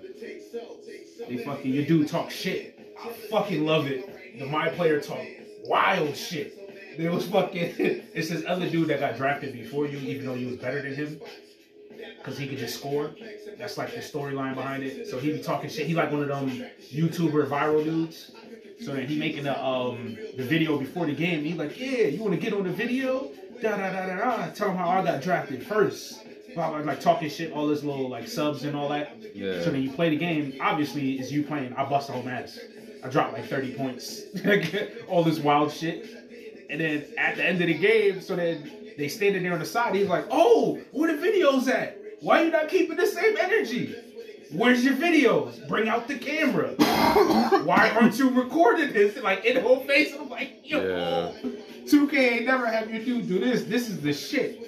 They fucking your dude talk shit. I fucking love it. The my player talk wild shit. There was fucking it's this other dude that got drafted before you, even though you was better than him. Cause he could just score. That's like the storyline behind it. So he be talking shit. He like one of them YouTuber viral dudes. So then he making the um the video before the game. He like, yeah, you want to get on the video? Da da da da da. Tell him how I got drafted first. Blah, blah, like talking shit, all this little like subs and all that. Yeah. So then you play the game. Obviously, it's you playing. I bust the whole ass. I dropped like 30 points. all this wild shit. And then at the end of the game, so then they standing there on the side. He's like, "Oh, where the videos at? Why you not keeping the same energy? Where's your videos? Bring out the camera. Why aren't you recording this?" Like in the whole face, I'm like, "Yo, Yeah. 2K ain't never have your dude do this. This is the shit."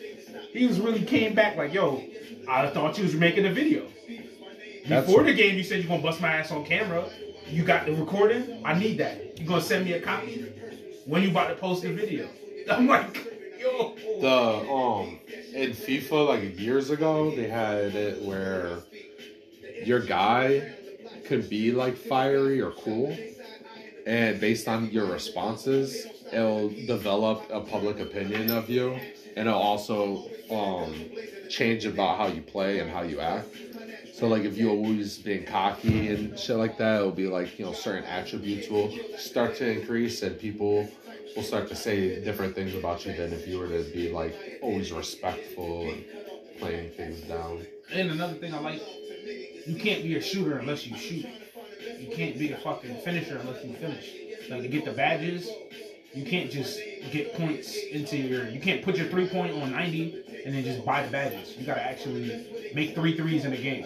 he was really came back like, yo, I thought you was making a video. That's- Before the game, you said you're gonna bust my ass on camera. You got the recording? I need that. You gonna send me a copy? When you about to post the video? I'm like, yo. The um in FIFA like years ago they had it where your guy could be like fiery or cool, and based on your responses, it'll develop a public opinion of you, and it'll also um change about how you play and how you act. So like if you're always being cocky and shit like that, it'll be like you know certain attributes will start to increase, and people will start to say different things about you than if you were to be like always respectful and playing things down. And another thing I like, you can't be a shooter unless you shoot. You can't be a fucking finisher unless you finish. Like to get the badges, you can't just get points into your. You can't put your three point on ninety and then just buy the badges. You gotta actually make three threes in a game.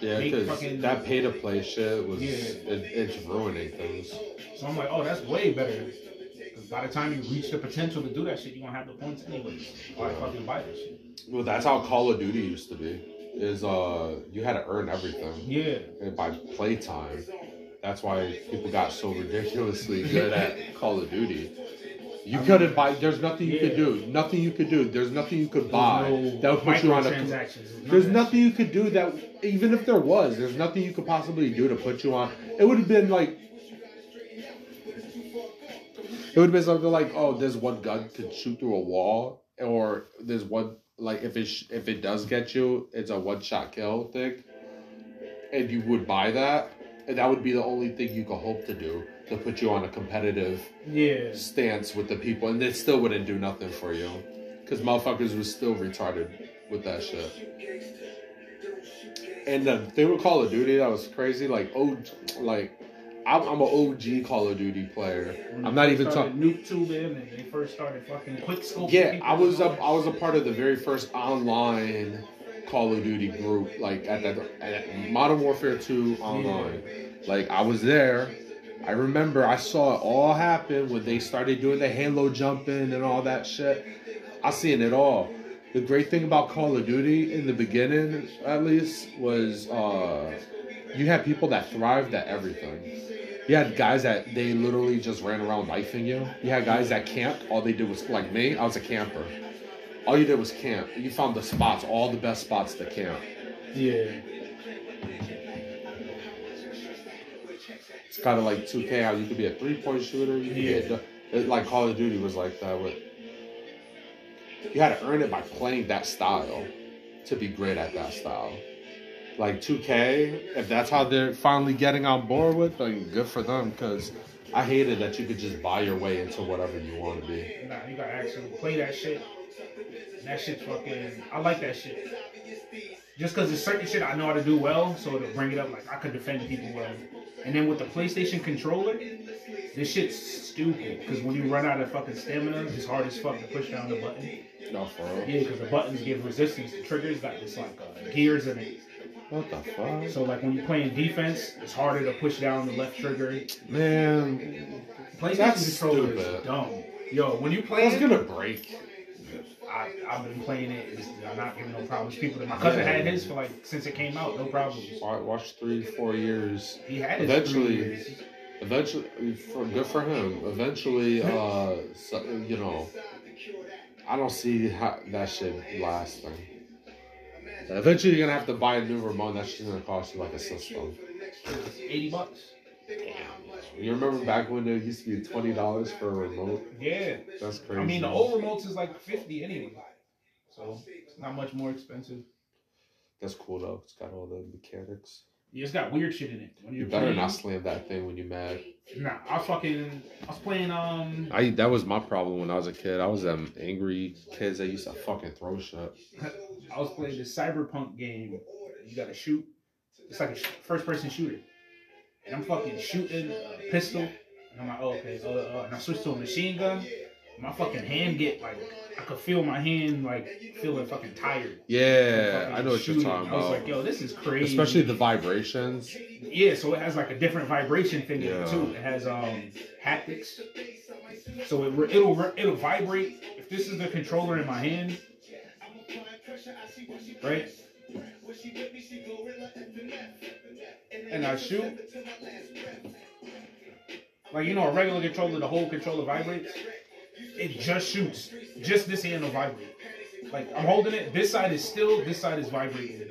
Yeah, because that pay to play shit was Yeah. it, it's ruining things. So I'm like, oh, that's way better. Because by the time you reach the potential to do that shit, you're gonna have the points anyway. Why fucking buy that shit? Well, that's how Call of Duty used to be. Is uh you had to earn everything Yeah. and by playtime. That's why people got so ridiculously good at Call of Duty. You couldn't buy. There's nothing you could do. Nothing you could do. There's nothing you could buy no that would put you on a. There's nothing you could do that, even if there was, there's nothing you could possibly do to put you on. It would have been like, it would have been something like, oh, there's one gun could shoot through a wall, or there's one like if it sh- if it does get you, it's a one shot kill thing, and you would buy that, and that would be the only thing you could hope to do to put you on a competitive Yeah. stance with the people, and it still wouldn't do nothing for you, because motherfuckers was still retarded with that shit. And the thing with Call of Duty that was crazy, like oh, like I'm, I'm an OG Call of Duty player. When I'm not even talking. Nuke tubing and they first started fucking quick scope. Yeah, I was a I was a part of the very first online Call of Duty group, like at that at Modern Warfare Two online. Like I was there. I remember I saw it all happen when they started doing the Halo jumping and all that shit. I seen it all. The great thing about Call of Duty in the beginning, at least, was uh, you had people that thrived at everything. You had guys that they literally just ran around knifing you. You had guys that camped. All they did was like me. I was a camper. All you did was camp. You found the spots, all the best spots to camp. Yeah. It's kind of like 2K. How you could be a three point shooter. You could be a, it, like Call of Duty was like that. With you had to earn it by playing that style to be great at that style. Like 2K, if that's how they're finally getting on board with, like good for them. Because I hated that you could just buy your way into whatever you want to be. Nah, you gotta actually play that shit. And that shit's fucking. I like that shit. Just because it's certain shit I know how to do well, so to bring it up, like I could defend people well. And then with the PlayStation controller, this shit's stupid. Because when you run out of fucking stamina, it's hard as fuck to push down the button. No, for real. Yeah, because the buttons give resistance. The triggers got this like uh, gears in it. What the fuck? So like when you're playing defense, it's harder to push down the left trigger. Man, PlayStation controller is dumb. Yo, when you play it's gonna break. I, I've been playing it. It's I'm not giving no problems. People, my cousin Yeah. had his for like since it came out, no problems. Wa- Watch three, four years. He had his Eventually- years. Eventually, for good for him. Eventually, uh, so, you know, I don't see how that shit lasting. Eventually, you're gonna have to buy a new remote. That's just gonna cost you like a system. eighty bucks. You remember back when there used to be twenty dollars for a remote? Yeah, That's crazy. I mean the old remotes is like fifty anyway, so it's not much more expensive. That's cool though. It's got all the mechanics. It's got weird shit in it. When You better playing, not slam that thing when you're mad. Nah, I was fucking I was playing um I that was my problem when I was a kid. I was them angry kids that used to fucking throw shit. I was playing this cyberpunk game. You gotta shoot. It's like a sh- first person shooter. And I'm fucking shooting a pistol. And I'm like, oh, okay. Uh, uh, and I switched to a machine gun. My fucking hand get like, I could feel my hand like feeling fucking tired. Yeah, Fucking I know what you're shooting. talking I was about. like, yo, this is crazy. Especially the vibrations. Yeah, so it has like a different vibration thing Yeah. too. It has um haptics. So it, it'll it'll vibrate. If this is the controller in my hand, right? And I shoot. Like you know, a regular controller, the whole controller vibrates. It just shoots. Just this hand will vibrate. Like I'm holding it. This side is still. This side is vibrating.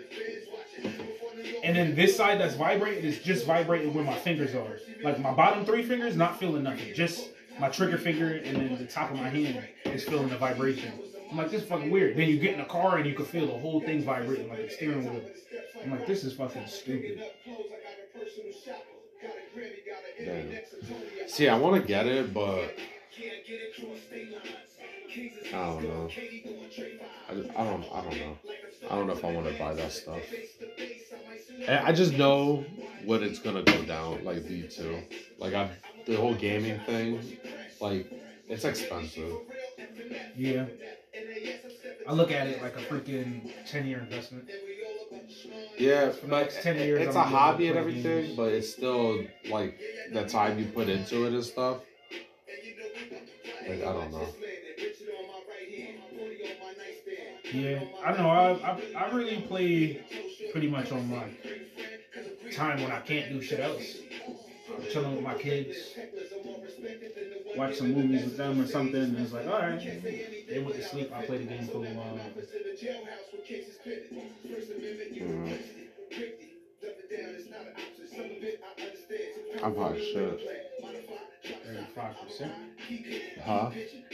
And then this side that's vibrating is just vibrating where my fingers are. Like my bottom three fingers, not feeling nothing. Just my trigger finger and then the top of my hand is feeling the vibration. I'm like, this is fucking weird. Then you get in the car and you can feel the whole thing vibrating like a steering wheel. I'm like, this is fucking stupid. See, I want to get it, but I don't know. I, just, I don't. I don't know. I don't know if I want to buy that stuff. I I just know what it's gonna go down like V two. Like I, the whole gaming thing, like it's expensive. Yeah. I look at it like a freaking 10 year investment. Yeah, For the next 10 years, it's I'm a hobby and everything, games. but it's still like the time you put into it and stuff. Like I don't know. Yeah, I know. I, I, I really play pretty much on my time when I can't do shit else. I'm chilling with my kids, watch some movies with them or something, and it's like, all right, they went to sleep. I play the game for a while. Mhm. I'm hot as shit. Thirty-five percent. Huh?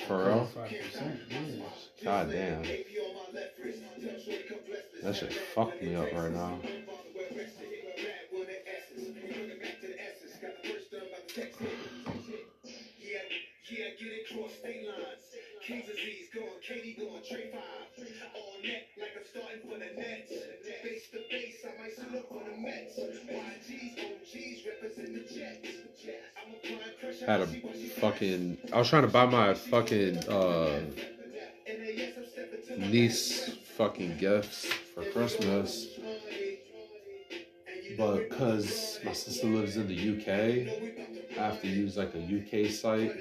For real? Thirty-five percent. Yes. God damn. That shit fucked me up right now. Had a fucking. I was trying to buy my fucking uh, niece fucking gifts for Christmas, but because my sister lives in the UK, I have to use like a UK site,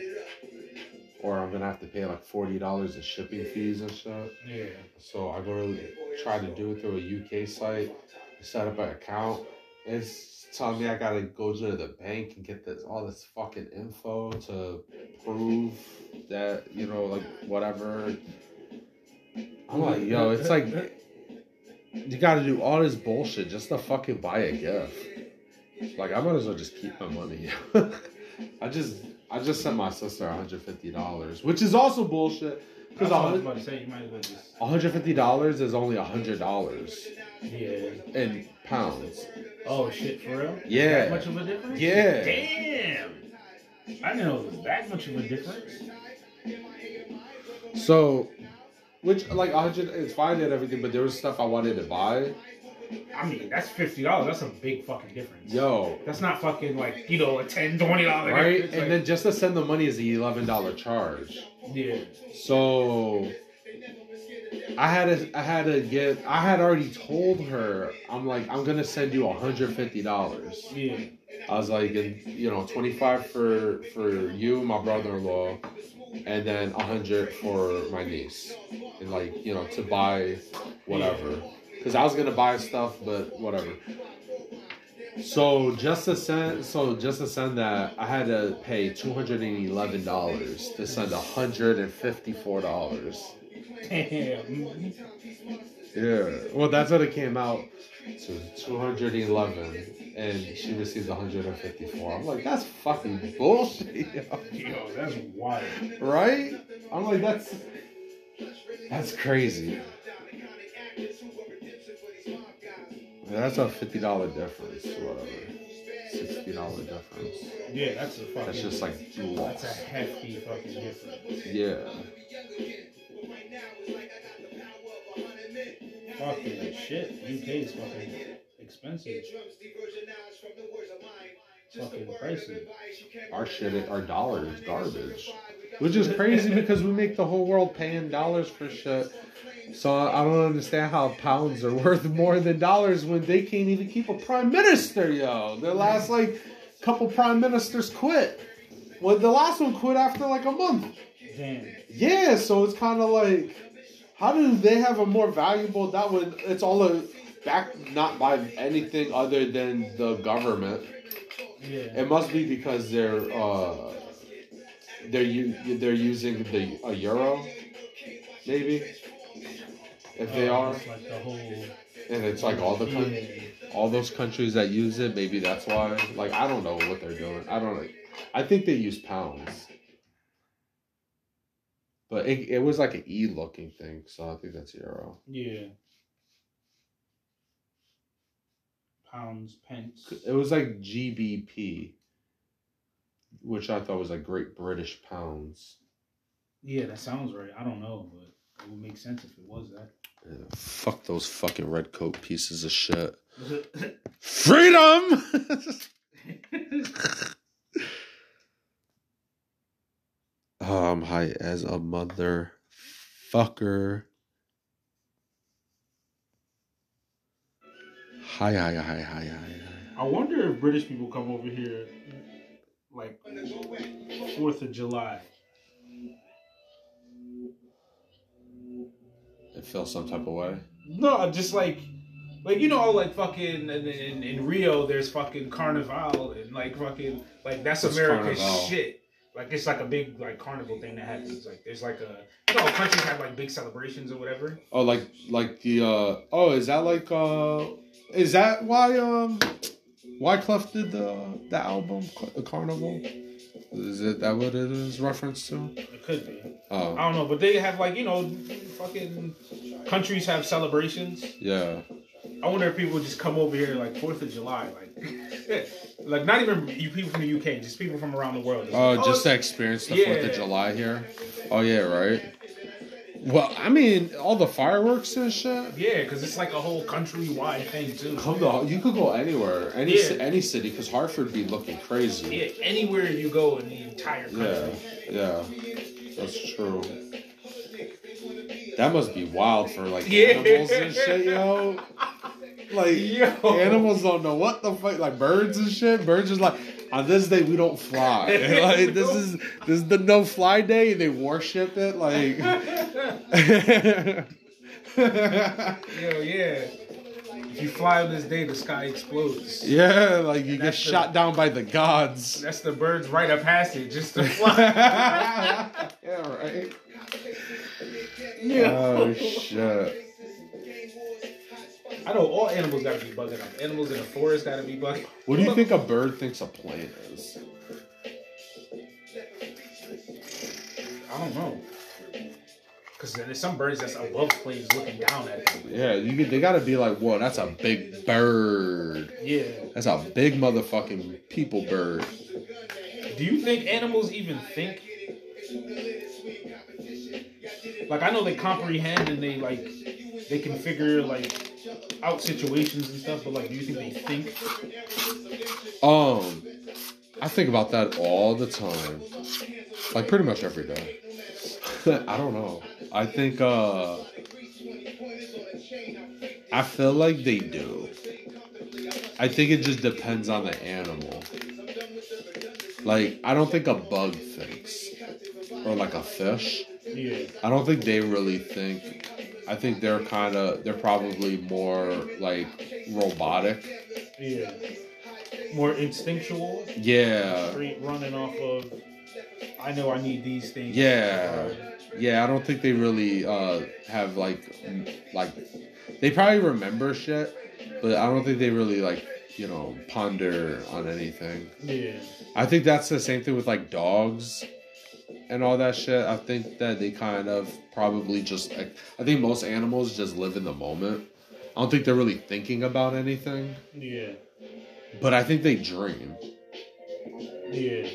or I'm gonna have to pay like forty dollars in shipping fees and shit. Yeah. So I go to try to do it through a UK site, set up an account. It's telling me I gotta go to the bank and get this all this fucking info to prove that you know like whatever. I'm like, yo, it's like you gotta do all this bullshit just to fucking buy a gift. Like I might as well just keep my money. I just I just sent my sister $150, which is also bullshit. Because I was about to say, you might as well just. $150 is only $100 Yeah. in pounds. Oh shit, for real? Yeah. That much of a difference? Yeah. Damn. I didn't know it was that much of a difference. So, which like a 100 it's fine and everything, but there was stuff I wanted to buy. I mean, that's fifty dollars. That's a big fucking difference. Yo, That's not fucking like you know a ten, twenty dollar right? difference. And then just to send the money is the $11 charge. yeah, So I had to I had to get I had already told her I'm like I'm gonna send you $150. yeah, I was like, and, you know, 25 for for you, my brother-in-law, and then 100 for my niece, and like, you know, to buy whatever. Because I was gonna buy stuff, but whatever. So just to send, so just to send that, I had to pay 211 dollars to send 154 dollars. damn. Yeah. Well, that's what it came out to 211, and she received 154. I'm like, that's fucking bullshit, yo. Yo, that's wild. right? I'm like, that's that's crazy. That's a fifty dollar difference, or whatever. Sixty dollar difference. Yeah, that's a fucking. That's just like That's a hefty fucking difference. Yeah. Fucking shit. UK is fucking expensive. Fucking pricey. Our shit, our dollar is garbage. Which is crazy because we make the whole world paying dollars for shit. So I don't understand how pounds are worth more than dollars when they can't even keep a prime minister, yo. The last like couple prime ministers quit. Well, the last one quit after like a month. Damn. Yeah, so it's kind of like How do they have a more valuable? That would it's all a back not by anything other than the government. Yeah. It must be because they're uh they're u- they're using the a euro, maybe. If they Uh, are, like the whole. and it's like all the Yeah. all those countries that use it, maybe that's why. Like I don't know what they're doing. I don't. I think they use pounds. But it, it was like an E looking thing, so I think that's euro. Yeah. Pounds, pence. It was like GBP, which I thought was like Great British Pounds. Yeah, that sounds right. I don't know, but it would make sense if it was that. Yeah, fuck those fucking red coat pieces of shit. Freedom! oh, I'm um, high as a motherfucker. Hi, hi, hi, hi, hi, hi. I wonder if British people come over here like Fourth of July. It feels some type of way. No, just like, like you know, like fucking in, in, in Rio, there's fucking Carnival and like fucking like that's What's American Carnival? shit. Like it's like a big like carnival thing that happens. Like there's like a you know countries have like big celebrations or whatever. Oh, like like the uh oh, is that like uh is that why um Wyclef did the the album Car- Carnival? Is it that what it is reference to? It could be. Oh I don't know, but they have like you know fucking countries have celebrations. yeah. I wonder if people just come over here like Fourth of July, like, like not even you people from the UK, just people from around the world. It's Oh, like, just to experience the Fourth Yeah. of July here. Oh yeah, right. Well, I mean, all the fireworks and shit. yeah, because it's like a whole countrywide thing too. Come to, you could go anywhere, any Yeah. any city, because Hartford be looking crazy. Yeah, anywhere you go in the entire Yeah, country. yeah, that's true. That must be wild for like Yeah. animals and shit, yo. Like Yo. animals don't know what the fuck, like birds and shit. Birds is like, on this day we don't fly. like this is this is the no fly day. And they worship it. Like, Yo, yeah. If you fly on this day, the sky explodes. yeah, like you get That's the- shot down by the gods. That's the bird's rite of passage, just to fly. yeah, right. yeah. Oh shit. I know all animals gotta be bugging up. Animals in the forest gotta be bugging. What do you think a bird thinks a plane is? I don't know. Because there's some birds that's above planes looking down at them. Yeah, you get, they gotta be like, whoa, that's a big bird. Yeah. That's a big motherfucking people bird. Do you think animals even think? Like I know they comprehend and they like they can figure like out situations and stuff, but like do you think they think? Um, I think about that all the time, like pretty much every day. I don't know. I think uh, I feel like they do. I think it just depends on the animal. Like I don't think a bug thinks, or like a fish. Yeah. I don't think they really think. I think they're kind of they're probably more like robotic. Yeah. More instinctual, Yeah. straight running off of I know I need these things. Yeah. Yeah, I don't think they really uh have like m- like they probably remember shit, but I don't think they really like, you know, ponder on anything. Yeah. I think that's the same thing with like dogs and all that shit. I think that they kind of probably just like I think most animals just live in the moment. I don't think they're really thinking about anything, Yeah. but I think they dream. Yeah.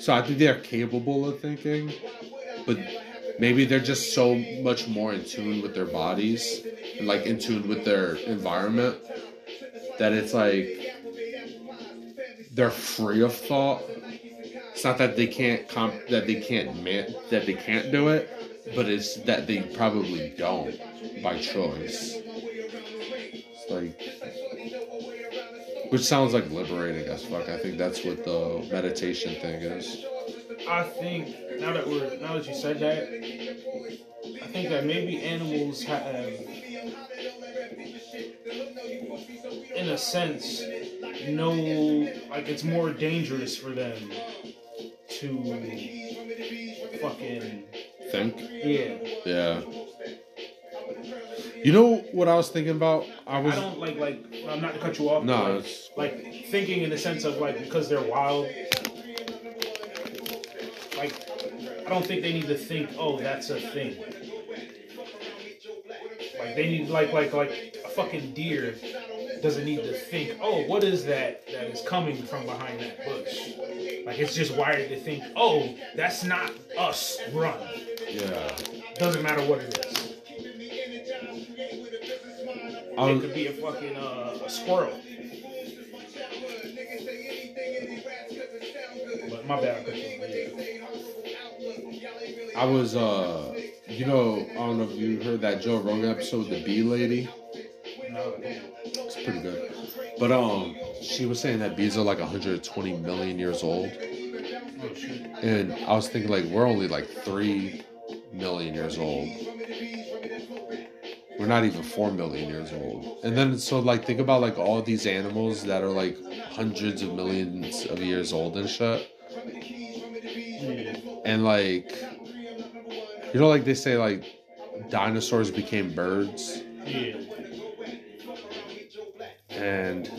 So I think they're capable of thinking, but maybe they're just so much more in tune with their bodies and like in tune with their environment that it's like they're free of thought. It's not that they can't comp- that they can't man- that they can't do it, but it's that they probably don't by choice. It's like which sounds like liberating as fuck. I think that's what the meditation thing is. I think now that we're now that you said that, I think that maybe animals have, in a sense, no, like it's more dangerous for them to fucking Think. yeah. Yeah. You know what I was thinking about? I was I don't like like I'm not to cut you off. No, like, it's- like thinking in the sense of like because they're wild. Like I don't think they need to think, oh, that's a thing. Like they need like like like a fucking deer doesn't need to think, oh, what is that that is coming from behind that bush? Like it's just wired to think, oh, that's not us. Run. yeah. Doesn't matter what it is. I It could be a fucking uh, a squirrel. But my bad. I cut you off, yeah. I was uh you know, I don't know if you heard that Joe Rogan episode, the bee lady. It's pretty good. But um she was saying that bees are like 120 million years old. And I was thinking like we're only like three million years old. We're not even four million years old. And then so like think about like all these animals that are like hundreds of millions of years old and shit. And like you know like they say like dinosaurs became birds Yeah. And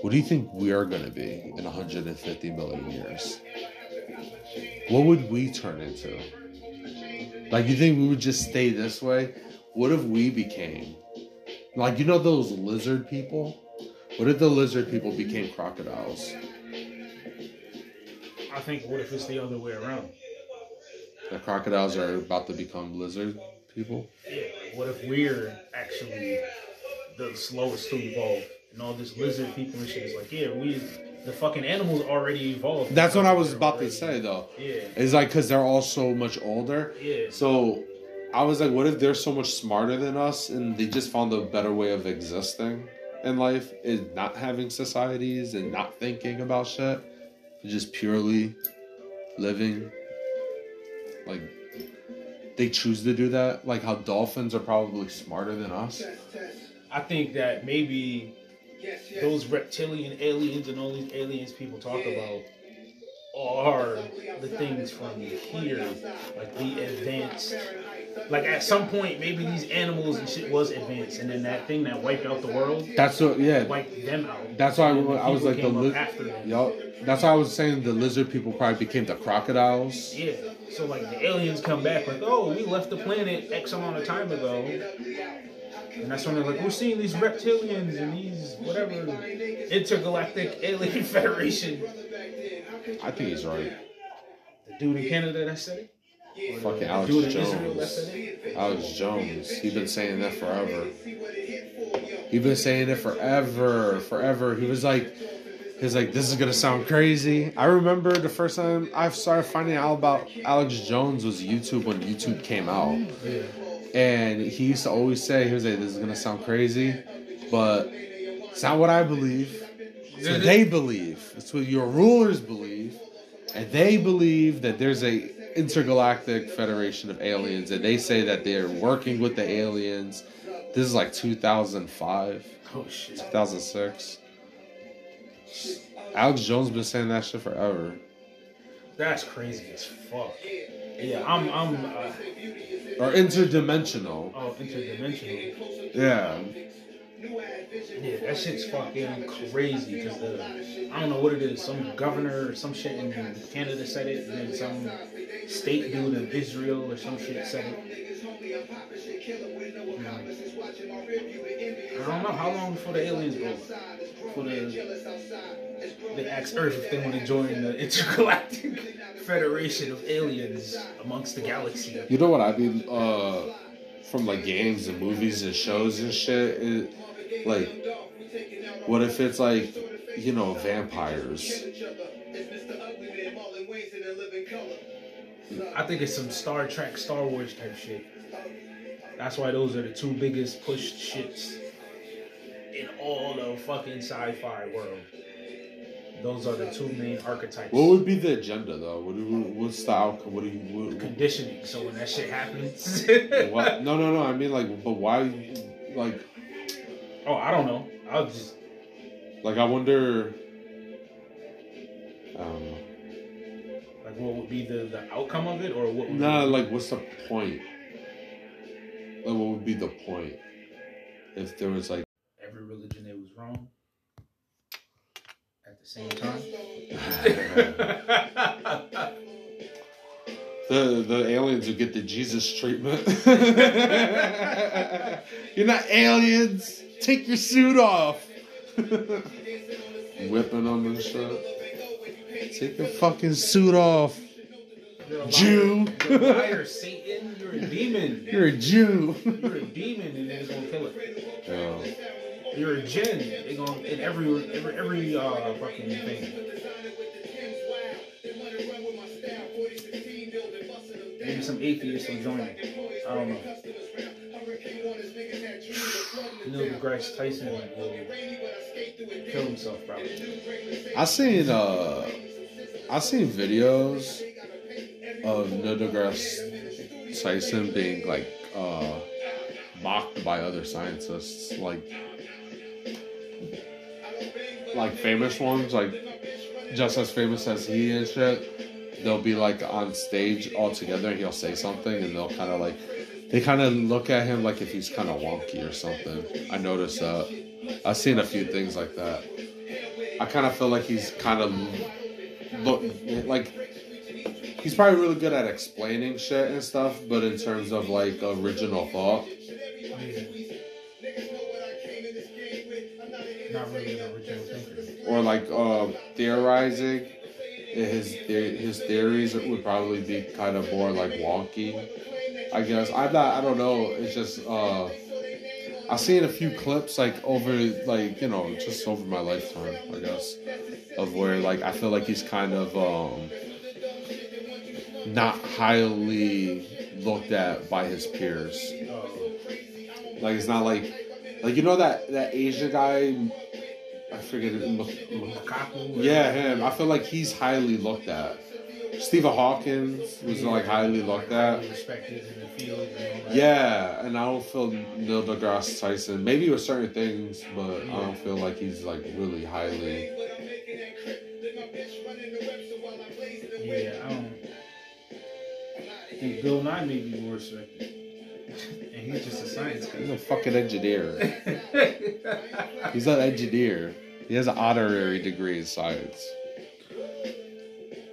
what do you think we are going to be in 150 million years? What would we turn into? Like you think we would just stay this way? What if we became like you know those lizard people? What if the lizard people became crocodiles? I think what if it's the other way around? The crocodiles are about to become lizard people? Yeah. What if we're actually the slowest to evolve, and all this lizard people and shit is like, yeah, we the fucking animals already evolved. That's what I was about to say though. Yeah. It's like because they're all so much older. Yeah. So I was like, what if they're so much smarter than us and they just found a better way of existing in life is not having societies and not thinking about shit, just purely living. Like they choose to do that. Like how dolphins are probably smarter than us. I think that maybe those reptilian aliens and all these aliens people talk about are the things from here, like the advanced. Like at some point, maybe these animals and shit was advanced, and then that thing that wiped out the world That's what. Yeah. wiped them out. That's why I, And I was like the came li- after them. Yup. That's why I was saying the lizard people probably became the crocodiles. Yeah. So like the aliens come back like, oh, we left the planet X amount of time ago. And that's when they're like, we're seeing these reptilians and these whatever intergalactic alien federation. I think he's right. The dude in Canada that said it? Or Fucking Alex dude in Israel that Jones. Alex Jones. He's been saying that forever. He's been saying it forever, forever. He was like, he's like, this is gonna sound crazy. I remember the first time I started finding out about Alex Jones was YouTube when YouTube came out, Yeah. And he used to always say, he was like, this is gonna sound crazy, but it's not what I believe. It's what they believe. It's what your rulers believe, and they believe that there's a intergalactic federation of aliens, and they say that they're working with the aliens. This is like 2005, Oh shit. 2006. Alex Jones been saying that shit forever. That's crazy as fuck. Yeah, I'm I'm uh, Or interdimensional. oh interdimensional. Yeah. Yeah, that shit's fucking crazy because the I don't know what it is. Some governor or some shit in Canada said it, and then some state dude in Israel or some shit said it. I don't know how long before the aliens go. For the they ask Earth if they want to join the intergalactic federation of aliens amongst the galaxy. You know what I mean? Uh, from like games and movies and shows and shit. It, like, what if it's like, you know, vampires? I think it's some Star Trek, Star Wars type shit. That's why those are the two biggest pushed shits in all the fucking sci-fi world. Those are the two main archetypes. What would be the agenda though? What do, what's the outcome? What do you? What, Conditioning. So when that shit happens, what? No, no, no. I mean, like, but why? Like, oh, I don't know. I'll just like I wonder. I don't know. like what would be the the outcome of it, or what? Would Nah, like, what's the point? Like, what would be the point if there was like? every religion it was wrong the same time. The the aliens would get the Jesus treatment. You're not aliens. Take your suit off. Whipping them and shit. Take your fucking suit off. You're a. Jew. You're a liar, Satan. You're a demon. You're a Jew. You're a demon, and they're gonna kill it. Yeah. Oh. You're a jinn. They're gonna in every every every uh fucking thing. Maybe some atheists will join it. I don't know. Neil deGrasse Tyson will kill himself probably. I seen uh I seen videos of Neil deGrasse Tyson being like uh mocked by other scientists like like famous ones like just as famous as he and shit they'll be like on stage all together and he'll say something and they'll kind of like they kind of look at him like if he's kind of wonky or something. I noticed that. I've seen a few things like that. I kind of feel like he's kind of look like he's probably really good at explaining shit and stuff, but in terms of like original thought, Not really an original thinker. or like uh, theorizing, his his theories would probably be kind of more like wonky. I guess I'm not. I don't know. It's just uh, I've seen a few clips like over like you know just over my lifetime. I guess of where like I feel like he's kind of um not highly looked at by his peers. Uh, Like it's not like like you know that that Asian guy. Forget it. Lukaku. Yeah, him. I feel like he's highly looked at. Stephen Hawkins was like highly looked at. Respected in the field. And all that. Yeah, and I don't feel Neil deGrasse Tyson. Maybe with certain things, but I don't feel like he's like really highly. Yeah, I don't. I think Bill Nye may be more respected. and he's just a science He's guy. a fucking engineer. He's an engineer. He has an honorary degree in science.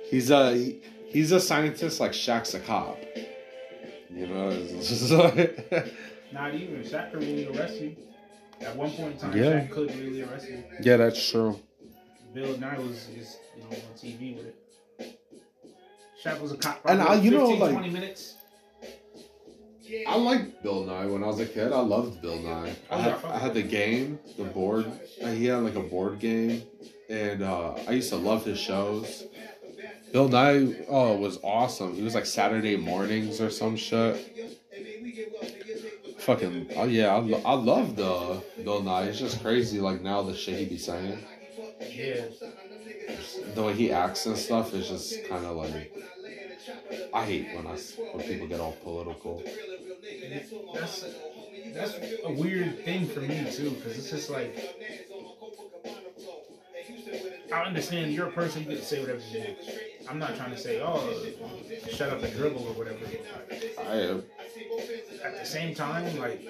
He's a he's a scientist like Shaq's a cop. You know, it's just like Not even. Shaq could really arrest you. At one point in time, Yeah. Shaq could really arrest you. yeah, that's true. Bill Nye was just, you know, on TV with it. Shaq was a cop. And I- uh, you know, like- 20 minutes. I liked Bill Nye when I was a kid. I loved Bill Nye. I had, I had the game, the board. He had like a board game, and uh, I used to love his shows. Bill Nye oh, was awesome. He was like Saturday mornings or some shit. Fucking oh yeah, I, lo- I love the Bill Nye. It's just crazy. Like now the shit he be saying, Yeah. the way he acts and stuff is just kind of like. I hate when I when people get all political. That's that's a weird thing for me too, because it's just like I understand you're a person you can say whatever you want. I'm not trying to say oh shut up and dribble or whatever. I am. At the same time, like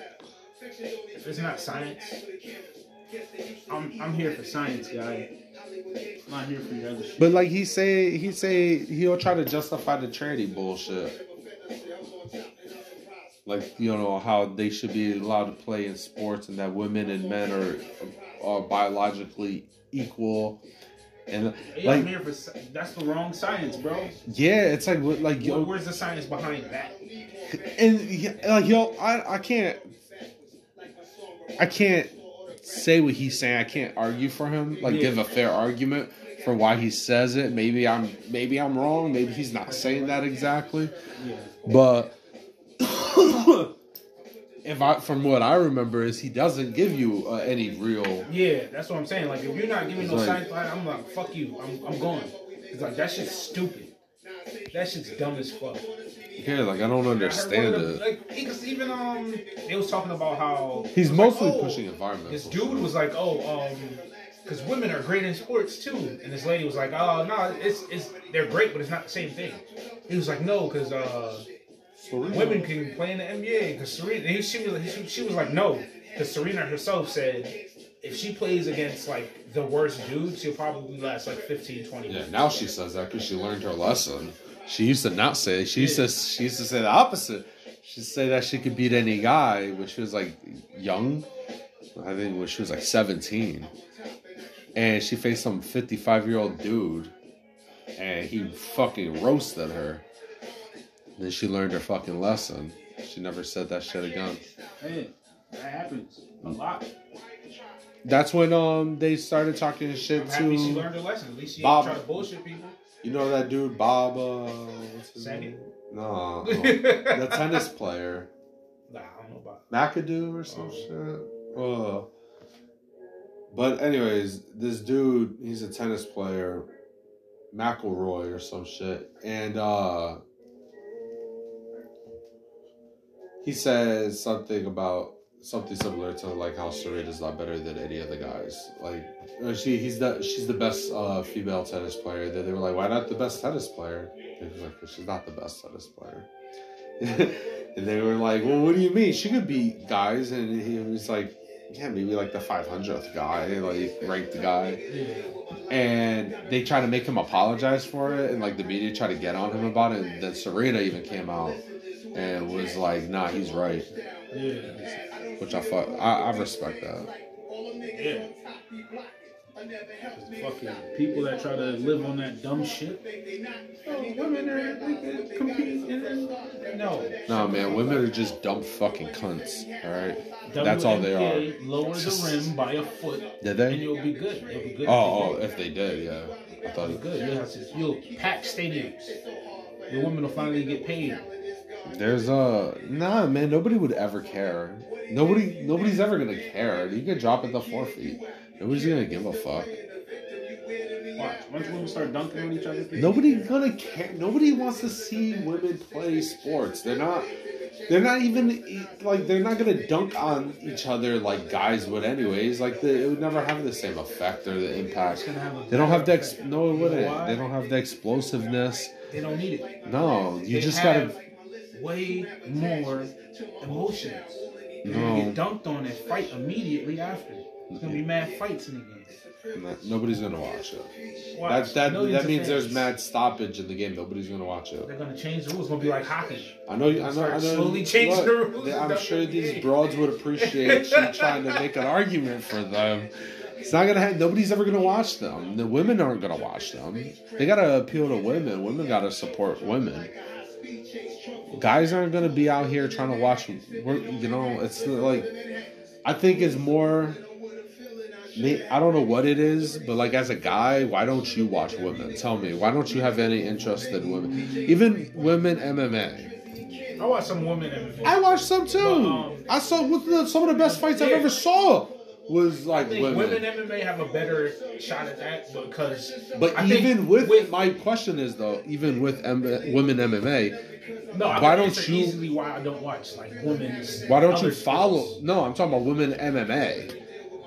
if it's not science, I'm I'm here for science, guy. I'm not here for your other shit. But like he say, he say he'll try to justify the tranny bullshit. Like you know how they should be allowed to play in sports and that women and men are are biologically equal, and Yeah, like that's the wrong science, bro. yeah, it's like like yo, Where's the science behind that? and like yo, I I can't I can't say what he's saying. I can't argue for him. Like Yeah. give a fair argument for why he says it. Maybe I'm maybe I'm wrong. Maybe he's not saying that exactly. Yeah. But if I from what I remember is he doesn't give you uh, any real. Yeah, that's what I'm saying. Like if you're not giving no like- science I'm like fuck you. I'm I'm going. It's like that shit's stupid. That shit's dumb as fuck. Yeah, like I don't understand I it. Like because even um, they was talking about how He's was like, mostly oh, pushing environmental. This dude was like, oh, um, because women are great in sports too, and this lady was like, oh no, it's it's they're great, but it's not the same thing. He was like, no, because uh, women can play in the NBA. Because Serena, he, she was she, she was like, no, because Serena herself said. If she plays against like the worst dude, she'll probably last like 15, 20 Yeah, now she says that because she learned her lesson. She used to not say. She used to. She used to say the opposite. She'd say that she could beat any guy when she was like young. I think when she was like seventeen, and she faced some fifty-five-year-old dude, and he fucking roasted her. Then she learned her fucking lesson. She never said that shit again. Hey, that happens a lot. That's when um they started talking shit I'm happy she to learned her lesson. At least she Bob- to bullshit people. you know that dude Bob. Uh, what's his Saget? name? No, no. the tennis player. Nah, I don't know about. McAdoo or some shit. Uh, but anyways, this dude, he's a tennis player, McElroy or some shit, and uh, he says something about something similar to like how Serena's not better than any of the guys. Like, she, he's the she's the best uh, female tennis player. Then they were like, why not the best tennis player? And he was like, she's not the best tennis player. and they were like, well, what do you mean? She could beat guys. And he was like, yeah, maybe like the 500th guy, like ranked guy. And they try to make him apologize for it. And like the media tried to get on him about it. And then Serena even came out and was like, nah, he's right. Yeah, Which I fuck, I, I respect that. yeah. Fucking people that try to live on that dumb shit. Oh, women are they can compete and then no. No, man, women are just dumb fucking cunts. All right. That's all they WNBA, Lower the rim by a foot, Did and they? you'll be good. You'll be good. Oh, oh, if they did, yeah. I thought You'll be good. You'll have to. You'll pack stadiums. Your women will finally get paid. There's a nah, man. Nobody would ever care. Nobody, nobody's ever gonna care. You could drop it the four feet. Nobody's gonna give a fuck. Watch. Once women start dunking on each other, Nobody's gonna care. Nobody wants to see women play sports. They're not. They're not even like they're not gonna dunk on each other like guys would anyways. Like the, it would never have the same effect or the impact. It's gonna have a They don't have the ex- no, it wouldn't. They don't have the explosiveness. They don't need it. No, you They just have gotta. Way more emotions. You're No. gonna get dunked on and fight immediately after. It's gonna be mad fights in the game. Nobody's gonna watch it. Watch, That that that means there's mad stoppage in the game. Nobody's gonna watch it. They're gonna change the rules. It's gonna be like hockey. I know. I know. I know. slowly changing look, the rules they- I'm sure these broads would appreciate you trying to make an argument for them. It's not gonna. Have, nobody's ever gonna watch them. The women aren't gonna watch them. They gotta appeal to women. Women gotta support women. Guys aren't gonna be out here trying to watch. You know, it's like I think it's more. I don't know what it is, but like as a guy, why don't you watch women? Tell me, why don't you have any interest in women? Even women MMA. I watched some women in I watched some too. um, I saw with the, some of the best fights I've ever saw was I like think women. women MMA have a better shot at that because But I even with, my question is though, even with M- women MMA, no, I why don't you- easily why I don't watch like women's why don't you follow? sports. No, I'm talking about women MMA.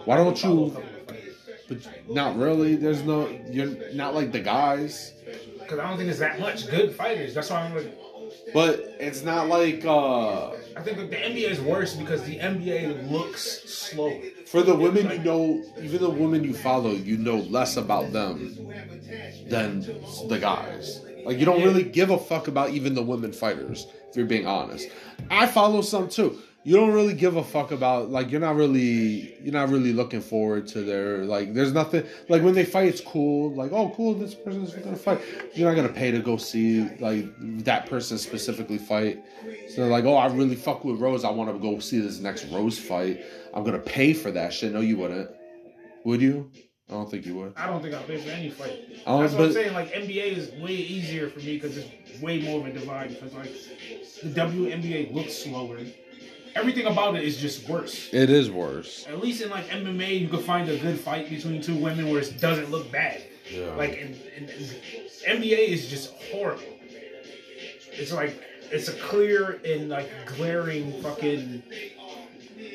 Why don't you? But not really. There's no. You're not like the guys. Because I don't think there's that much good fighters. That's why I'm like, But it's not like uh I think the NBA is worse because the NBA looks slow. for the women you know. Even the women you follow, you know less about them than the guys. Like you don't really give a fuck about even the women fighters. If you're being honest, I follow some too. You don't really give a fuck about like you're not really you're not really looking forward to their like there's nothing like when they fight it's cool. Like oh cool this person's gonna fight. You're not gonna pay to go see like that person specifically fight. So like oh I really fuck with Rose. I want to go see this next Rose fight. I'm gonna pay for that shit. No you wouldn't. Would you I don't think you would I don't think I'll pay for any fight. I That's what I'm saying. Like NBA is way easier for me because it's way more of a divide. Because like the WNBA looks slower. everything about it is just worse. It is worse. At least in like MMA, you could find a good fight between two women where it doesn't look bad. Yeah. Like in, in, in NBA is just horrible. It's like it's a clear and like glaring fucking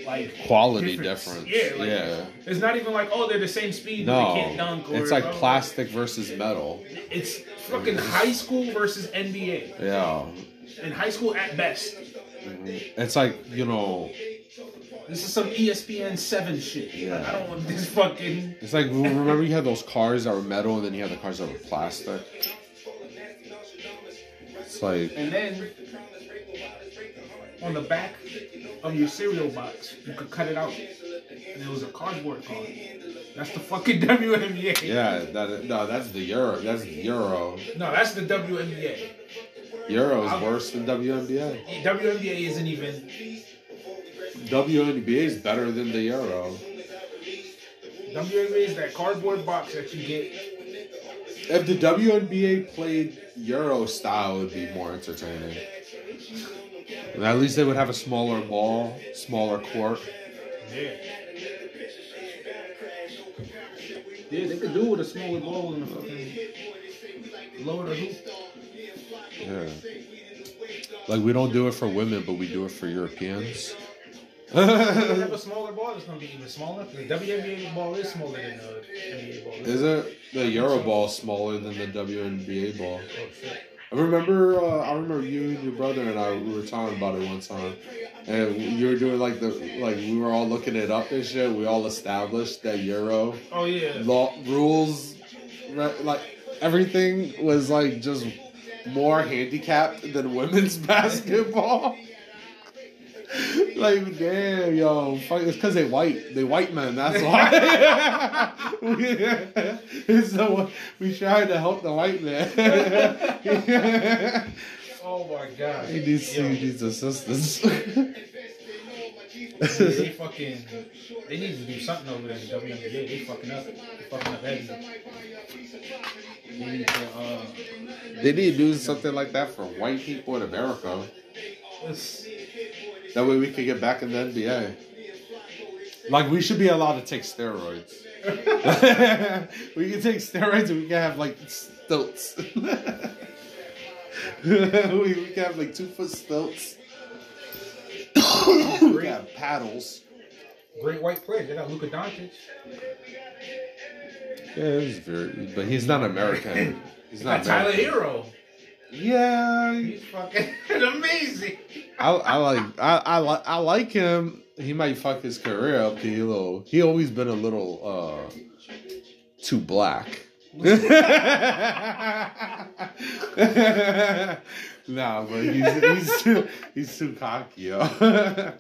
like quality difference. Yeah, like, yeah. It's not even like oh they're the same speed, but No, they can't dunk. Or, it's like plastic versus metal. It's fucking high school versus NBA. Yeah. And high school at best. It's like you know, This is some ESPN seven shit. Yeah. I don't want this fucking. it's like remember you had those cars that were metal, and then you had the cars that were plastic. It's like And then on the back of your cereal box, you could cut it out, and it was a cardboard card. That's the fucking WNBA. yeah, that no, that's the euro. That's the euro. No, that's the WNBA. Euro is worse than WNBA. WNBA isn't even. WNBA is better than the euro. WNBA is that cardboard box that you get. If the WNBA played Euro style, it would be more entertaining. At least they would have a smaller ball, smaller court. Yeah. Yeah, they could do it with a smaller ball and a fucking lower the hoop. Yeah. Like we don't do it for women, but we do it for Europeans. Have a smaller ball, it's gonna be even smaller. The WNBA ball is smaller than the NBA ball. Is it the Euro ball smaller than the WNBA ball? Oh shit. I remember, uh, I remember you and your brother and I we were talking about it one time, and you were doing like the like we were all looking it up and shit. We all established that Euro Oh yeah. law rules, re- like everything was like just more handicapped than women's basketball. like damn, yo, fuck, it's because they white, they white men. That's why. it's the, we tried to help the white man. Oh my god. he needs, he Yo, needs assistance. they fucking. They need to do something over there in the WNBA. They fucking up. They fucking up heavy. They need to. Uh, they need to do something like that for white people in America. it's- That way we could get back in the NBA. Like we should be allowed to take steroids. we can take steroids and we can have like stilts. we, we can have like two foot stilts. we can have paddles. Great white players. They got Luka Doncic. Yeah, he's very, but he's not American. He's not got Tyler Herro. Yeah, He's fucking amazing. I, like I, I like I like him. He might fuck his career up. He little. He always been a little uh too black. nah, but he's he's too he's too cocky, yo.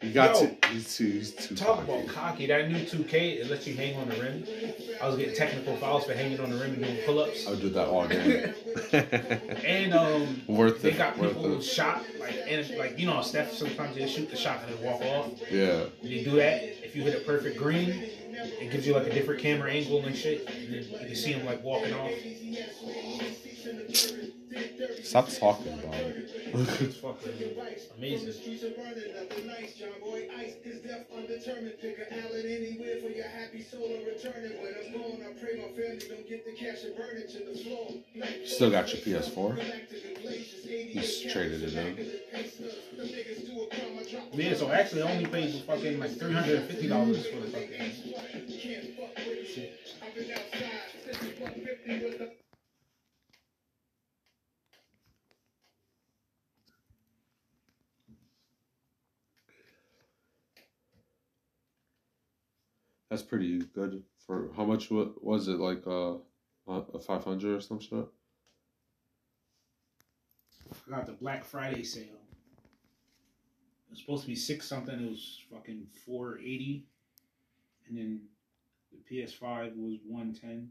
he got Yo, too. He's too. He's too Talk cocky. about cocky. That new 2K, it lets you hang on the rim. I was getting technical fouls for hanging on the rim and doing pull ups. I would do that all game. And um, Worth they it. got Worth people it. shot like and like you know Steph sometimes they shoot the shot and they walk off. Yeah. They do that. If you hit a perfect green, it gives you like a different camera angle and shit. And then you can see him like walking off. Stop talking fucking amazing. Still got your PS4. He's traded it in. Yeah, so actually I only paid fucking like three hundred and fifty dollars for the fucking shit. That's pretty good for how much wa- was it like uh a five hundred or some shit? I got the Black Friday sale. It was supposed to be six something. It was fucking four eighty, and then the PS5 was one ten.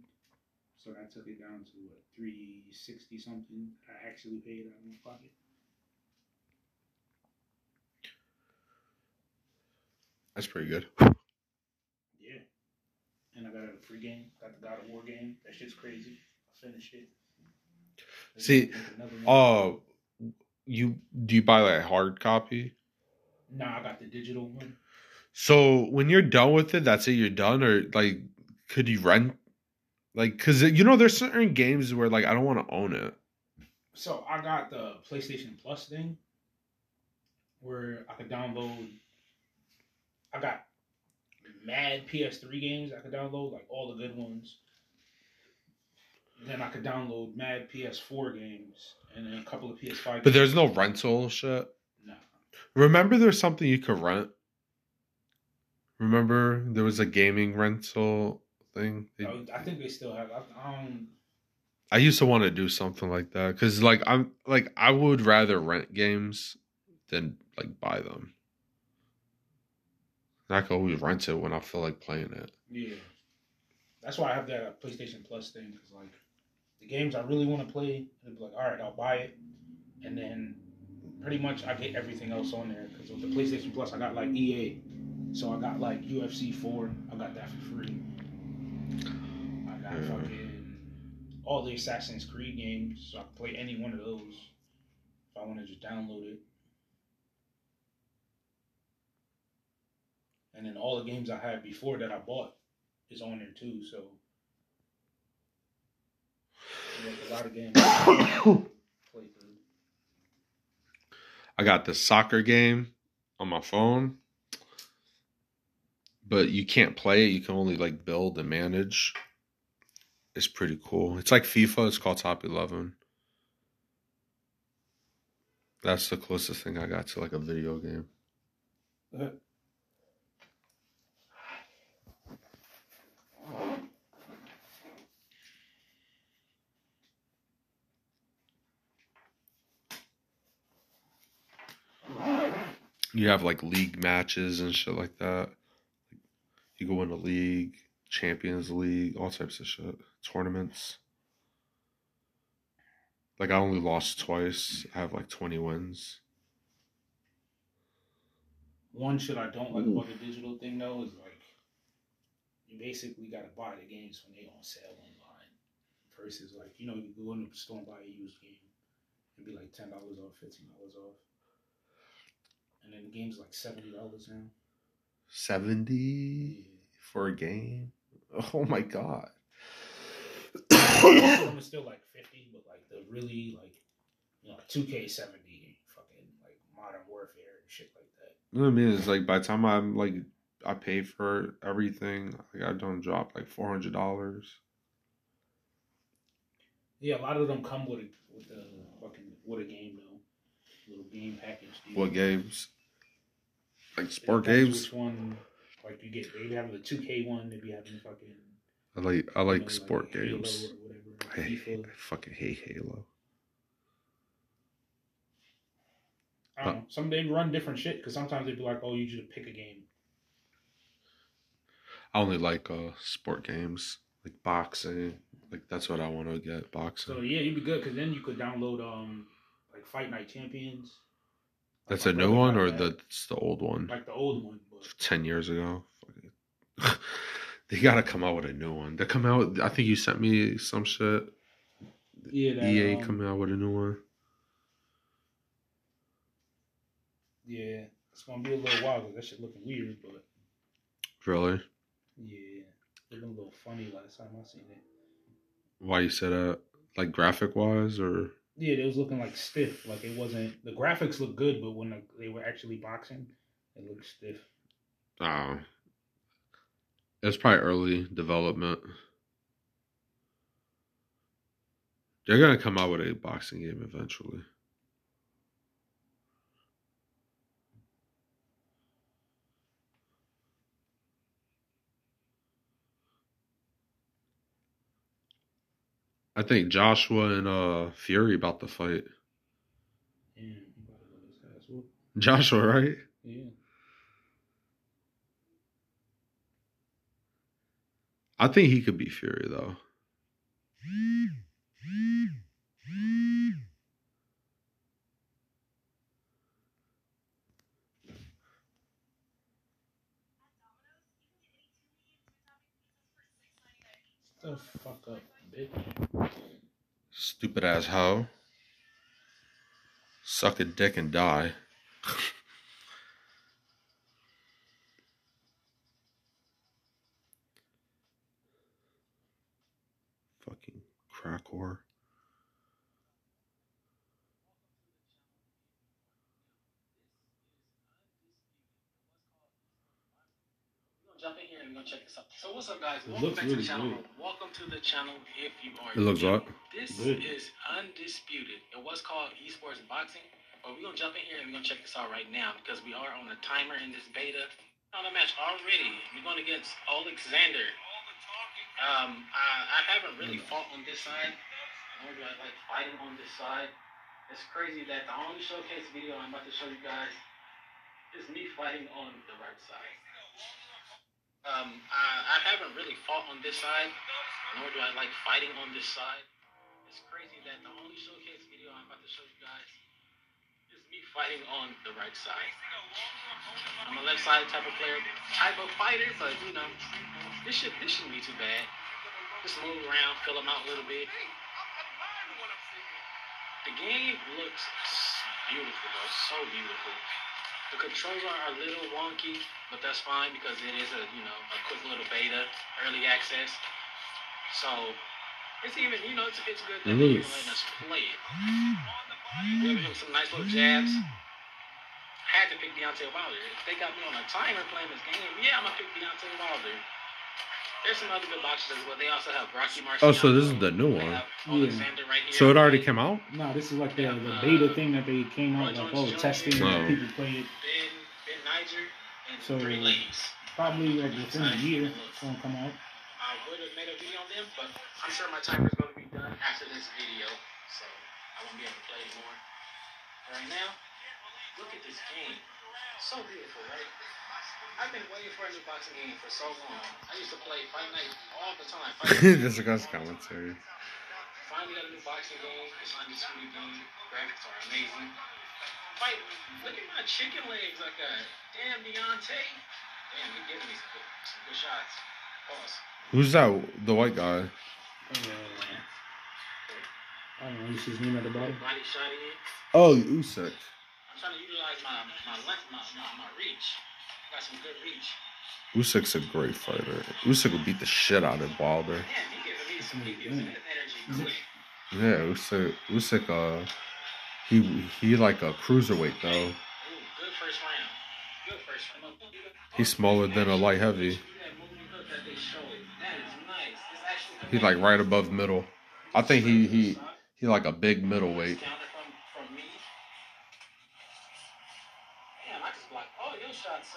So I took it down to what three sixty something. I actually paid out of my pocket. That's pretty good. And I got a free game. Got the God of War game. That shit's crazy. I finished it. See, uh. You do you buy like a hard copy? Nah, I got the digital one. So when you're done with it, that's it. You're done, or like, could you rent? Like, cause you know, there's certain games where like I don't want to own it. So I got the PlayStation Plus thing, where I could download. I got mad PS3 games I could download, like all the good ones. Then I could download mad PS4 games and then a couple of PS5. But there's no rental shit. Nah. Remember, there's something you could rent. Remember, there was a gaming rental thing. They- oh, I think they still have. I, I. I used to want to do something like that because, like, I'm like I would rather rent games than like buy them. I can always rent it when I feel like playing it. Yeah. That's why I have that PlayStation Plus thing because like the games I really want to play, I'd be like, all right, I'll buy it, and then pretty much I get everything else on there because with the PlayStation Plus I got like EA, so I got like UFC four, I got that for free. I got Yeah. fucking all the Assassin's Creed games, so I can play any one of those if I want to just download it. And then all the games I had before that I bought is on there too. So there's a lot of games to play through. I got the soccer game on my phone, but you can't play it. You can only like build and manage. It's pretty cool. It's like FIFA. It's called Top Eleven. That's the closest thing I got to like a video game. You have like league matches and shit like that. You go in a league, Champions League, all types of shit, tournaments. Like I only lost twice. I have like twenty wins. One shit I don't like about the digital thing though is like you basically gotta buy the games when they on sale online. Versus like, you know, you go in the store and buy a used game. It'd be like ten dollars off, fifteen dollars off. And then the game's like seventy dollars now. Seventy for a game. Oh my god. Most of them are still like fifty, but like the really like you know, two K seventy fucking like modern warfare and shit like that. You know what I mean? It's like by the time I'm like I pay for everything, like I don't drop like four hundred dollars. Yeah, a lot of them come with a with the fucking with a game though. Little game package. deal. What games? Like sport games. Which one? Like you get, they have the two K one. They be having fucking. I like I you like know, sport Halo games. whatever. I, hate, I fucking hate Halo. I don't know. Some they run different shit because sometimes they'd be like, oh, you just pick a game. I only like uh sport games, like boxing. Like that's what I want to get, boxing. So yeah, you'd be good because then you could download um like Fight Night Champions. That's a new one or that. that's the old one? like the old one, but Ten years ago. They gotta come out with a new one. They come out. I think you sent me some shit. yeah, that, EA um, coming out with a new one. Yeah, it's gonna be a little while because that shit looking weird, but Really? yeah, looking a little funny last time I seen it. Why you said that? Like graphic wise, or Yeah, it was looking like stiff. Like it wasn't. The graphics looked good, but when they were actually boxing, it looked stiff. oh, it's probably early development. They're gonna come out with a boxing game eventually. I think Joshua and uh Fury about to fight. Yeah, he about to get his ass whooped. Joshua, right? Yeah, I think he could be Fury though. the fuck up, bitch. Stupid ass hoe. Suck a dick and die. Fucking crack whore. Check this out. So what's up, guys? Welcome back to the channel. Welcome to the channel. If you are, It looks new. This Good. is undisputed. It was called esports boxing, but we're gonna jump in here and we're gonna check this out right now because we are on a timer in this beta. On a match already. We're going against Alexander. Um, I, I haven't really fought on this side. Nor do I like fighting on this side. It's crazy that the only showcase video I'm about to show you guys is me fighting on the right side. Um, I, I haven't really fought on this side, nor do I like fighting on this side. It's crazy that the only showcase video I'm about to show you guys is me fighting on the right side. I'm a left side type of player, type of fighter, but you know, this should this shouldn't be too bad. Just move around, fill them out a little bit. The game looks beautiful, though, so beautiful. The controls are a little wonky, but that's fine because it is a you know a quick little beta, early access. So it's even you know it's it's good that they're letting us play it. Giving him some nice little jabs. Had to pick Deontay Wilder. If they got me on a timer playing this game, yeah, I'm gonna pick Deontay Wilder. There's some other good boxers as well. They also have Rocky Marciano. Oh, so this is the new one. have Alexander right. So it already came out? No, this is like the, the uh, beta thing that they came out like oh testing Oh. and people played it. Ben, Ben Niger, and So- three ladies. Probably like within a year it's gonna come out. I would have made a video on them, but I'm sure my timer's going to be done after this video, so I won't be able to play anymore. Right now, look at this game. So beautiful, right? I've been waiting for a new boxing game for so long. I used to play Fight Night all the time. Fight Night. this guy's commentary. Finally got a new boxing game. It's undisputed game. Graphics are amazing. Fight. Look at my chicken legs I got. Damn, Deontay. Damn, he giving me some good, some good shots. Pause. Who's that? The white guy. I don't know. This is name at the bottom. Body shot in. Oh, Usyk. I'm trying to utilize my my length, my, my, my reach. Got some good reach. Usyk's a great fighter. Usyk will beat the shit out of Wilder. Man, he giving me some, he giving me some energy quick. Yeah, Usyk. Usyk. Uh, he he like a cruiserweight though. Good first round. Good first round. He's smaller than a light heavy. See that moving hook that they show it. That is nice. It's actually He's like right above middle. I think he he he like a big middleweight. Counter from, from me. Damn, I just blocked all your shots.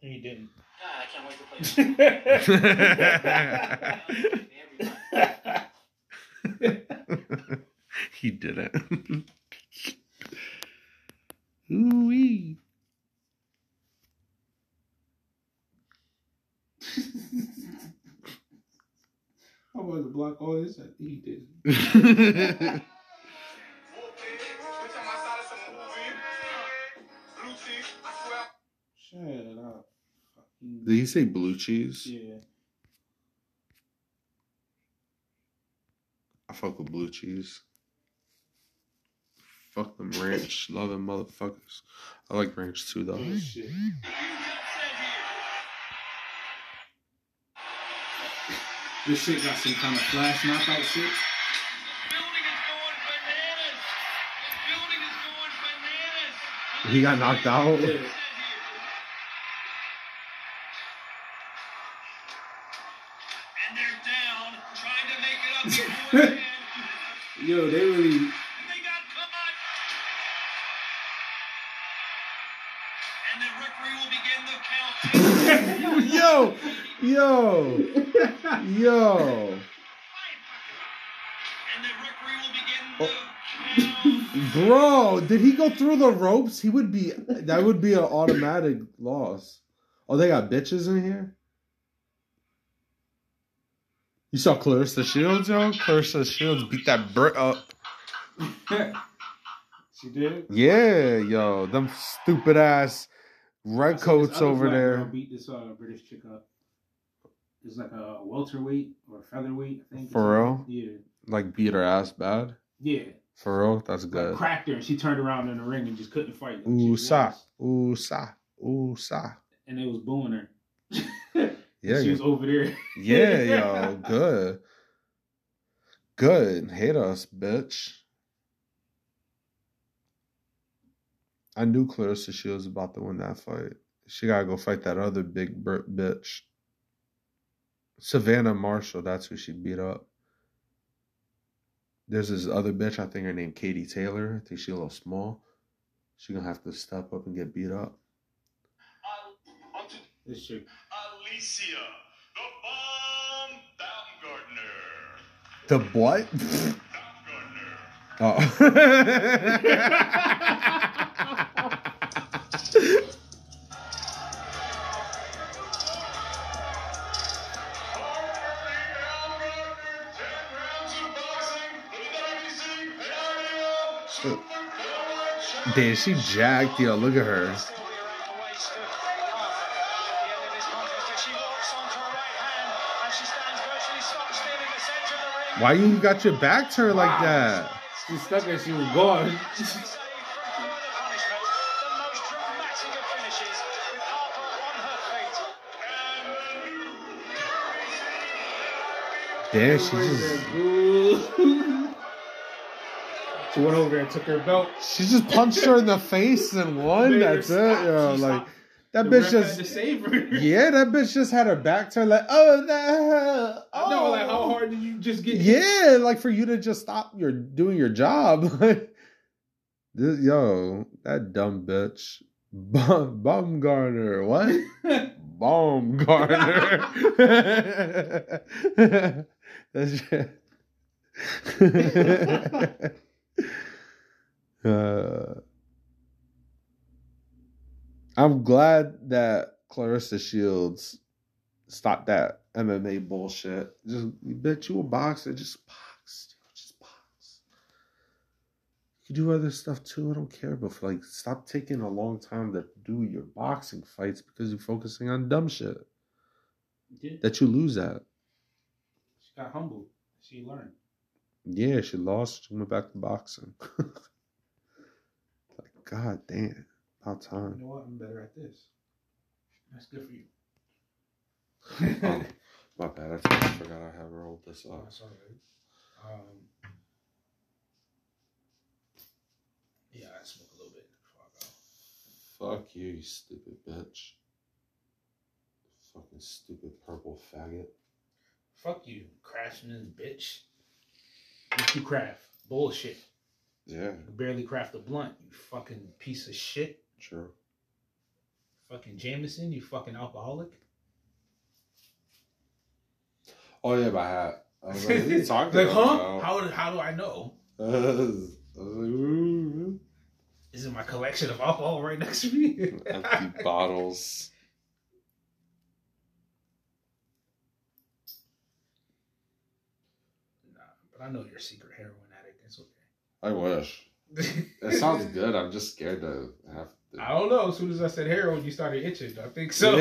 You didn't. God, I can't wait to play this. He didn't. Ooh wee. I was to block all this. I think he did. Shut up. Fucking- Did he say blue cheese? Yeah. I fuck with blue cheese. Fuck them ranch loving motherfuckers. I like ranch too though. Oh, shit. This shit got some kind of flash knockout shit. He got knocked out. Yo, they really. Yo, yo, yo, bro. Did he go through the ropes? He would be. That would be an automatic loss. Oh, they got bitches in here. You saw Claressa Shields, yo. Claressa Shields beat that Brit up. she did. Yeah, yo, them stupid ass red coats over there. Beat this uh, British chick up. It's like a welterweight or featherweight, I think. For real? Yeah. Like beat her ass bad. Yeah. For real, that's Like good. cracked her and she turned around in the ring and just couldn't fight. Ooh sa, ooh sa, ooh sa. And they was booing her. Yeah, she was over there. yeah, y'all, good. Good. Hate us, bitch. I knew Claressa Shields about to win that fight. She gotta go fight that other big bir- bitch. Savannah Marshall, that's who she beat up. There's this other bitch, I think her name Katie Taylor. I think she a little small. She gonna have to step up and get beat up. Um, On to This shit. Alycia, the bomb Baumgardner. The what? Baumgardner. oh. Damn, she jacked, yo. Uh, look at her. Why you got your back turned like that? She stuck and she was gone. Damn, she just she went over there and took her belt. she just punched her in the face and won. Made her That's it, stop. yo. She Like stopped. that The bitch ref had to just save her. yeah, that bitch just had her back turned like oh the know, like how oh. hard did you just get? Yeah, like for you to just stop your doing your job. this, yo, that dumb bitch. Bum, Baumgardner, what? Baumgardner. That's uh, I'm glad that Claressa Shields stopped that MMA bullshit. Just bet you a boxer, just box, just box. You do other stuff too. I don't care, but like, stop taking a long time to do your boxing fights because you're focusing on dumb shit Yeah, that you lose at. she got humbled. She learned. Yeah, she lost. She went back to boxing. like, god damn, about You know what? I'm better at this. That's good for you. Oh, my bad. I forgot I had rolled this up. that's all right. Um, yeah, I smoke a little bit before I go. Fuck you, you stupid bitch. Fucking stupid purple faggot. Fuck you, craftsman bitch. What you craft? Bullshit. Yeah, You barely craft a blunt, you fucking piece of shit. true. Fucking Jameson, you fucking alcoholic. Oh yeah, my hat. I was like, what are you talking like, huh? about? How, how do I know? I was like, This is my collection of alcohol right next to me. empty bottles. Nah, but I know you're a secret heroin addict. It's okay. I wish. It sounds good. I'm just scared to have to. I don't know. As soon as I said heroin, you started itching. I think so.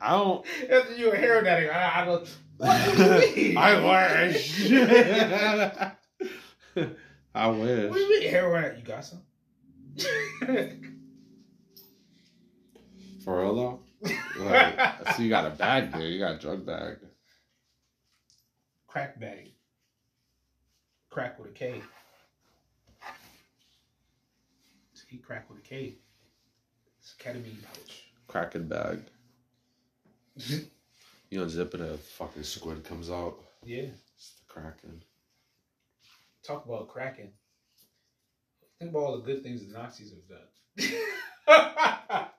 I don't. After you a heroin addict, I, I don't. What do you mean? I wish. I What do you mean heroin? You got some? For real though? Like, so you got a bag there. You got a drug bag. Crack bag. Crack with a K. He crack with a K. It's a ketamine pouch. Cracking bag. You unzip it, a fucking squid comes out. Yeah. It's the kraken. Talk about cracking. Think about all the good things the Nazis have done.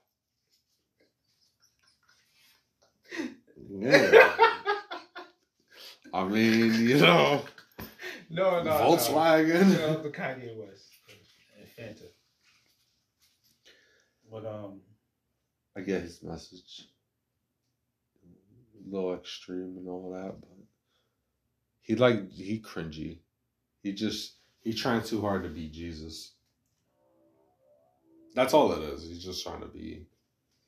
Yeah. I mean, you know, no, no. Volkswagen. No, no, the Kanye West and Fanta. But um, I get his message. Little extreme and all that, but he like he cringy. He just he trying too hard to be Jesus. That's all it is. He's just trying to be.